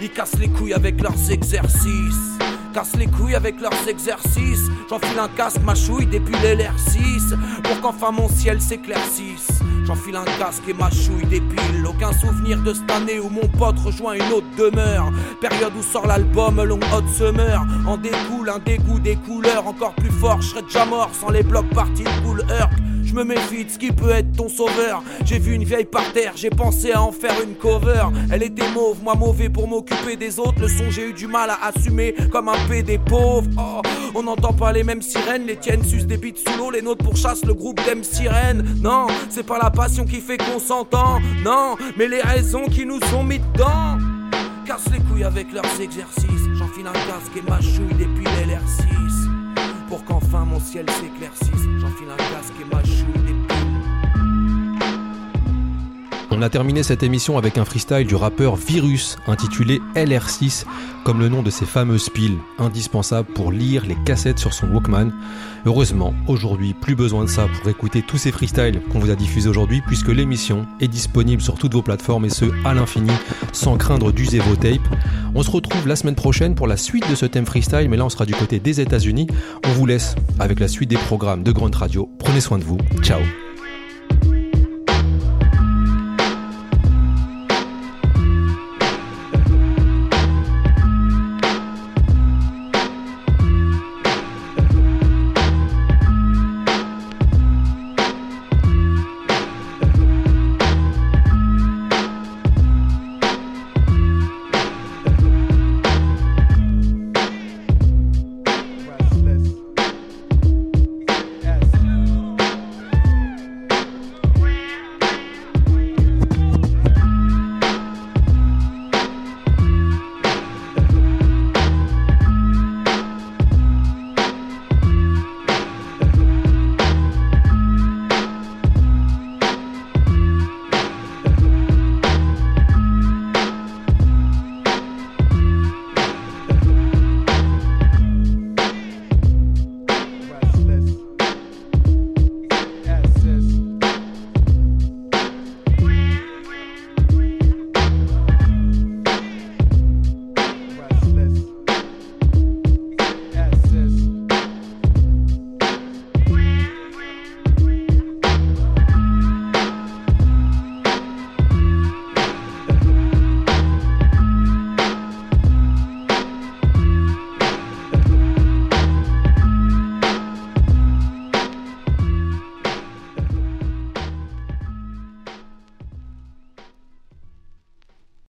Ils cassent les couilles avec leurs exercices. Cassent les couilles avec leurs exercices. J'enfile un casque, ma chouille, dépile l'air 6 Pour qu'enfin mon ciel s'éclaircisse. J'enfile un casque et ma chouille dépile. Aucun souvenir de cette année où mon pote rejoint une autre demeure. Période où sort l'album Long Hot Summer. En découle un dégoût des couleurs encore plus fort. Je serais déjà mort sans les blocs partis de Cool. Me méfie ce qui peut être ton sauveur. J'ai vu une vieille par terre, j'ai pensé à en faire une cover. Elle était mauve, moi mauvais pour m'occuper des autres. Le son, j'ai eu du mal à assumer comme un P des pauvres. Oh, on n'entend pas les mêmes sirènes, les tiennes sucent des bites sous l'eau, les nôtres pourchassent le groupe d'aime sirène. Non, c'est pas la passion qui fait qu'on s'entend. Non, mais les raisons qui nous ont mis dedans. Casse les couilles avec leurs exercices. J'enfile un casque et ma chouille depuis l'air 6 Pour qu'enfin mon ciel s'éclaircisse. J'enfile un casque et ma chouille On a terminé cette émission avec un freestyle du rappeur Virus intitulé LR6 comme le nom de ces fameuses piles indispensables pour lire les cassettes sur son Walkman. Heureusement, aujourd'hui, plus besoin de ça pour écouter tous ces freestyles qu'on vous a diffusés aujourd'hui puisque l'émission est disponible sur toutes vos plateformes et ce à l'infini sans craindre d'user vos tapes. On se retrouve la semaine prochaine pour la suite de ce thème freestyle mais là on sera du côté des États-Unis. On vous laisse avec la suite des programmes de Grunt Radio. Prenez soin de vous. Ciao.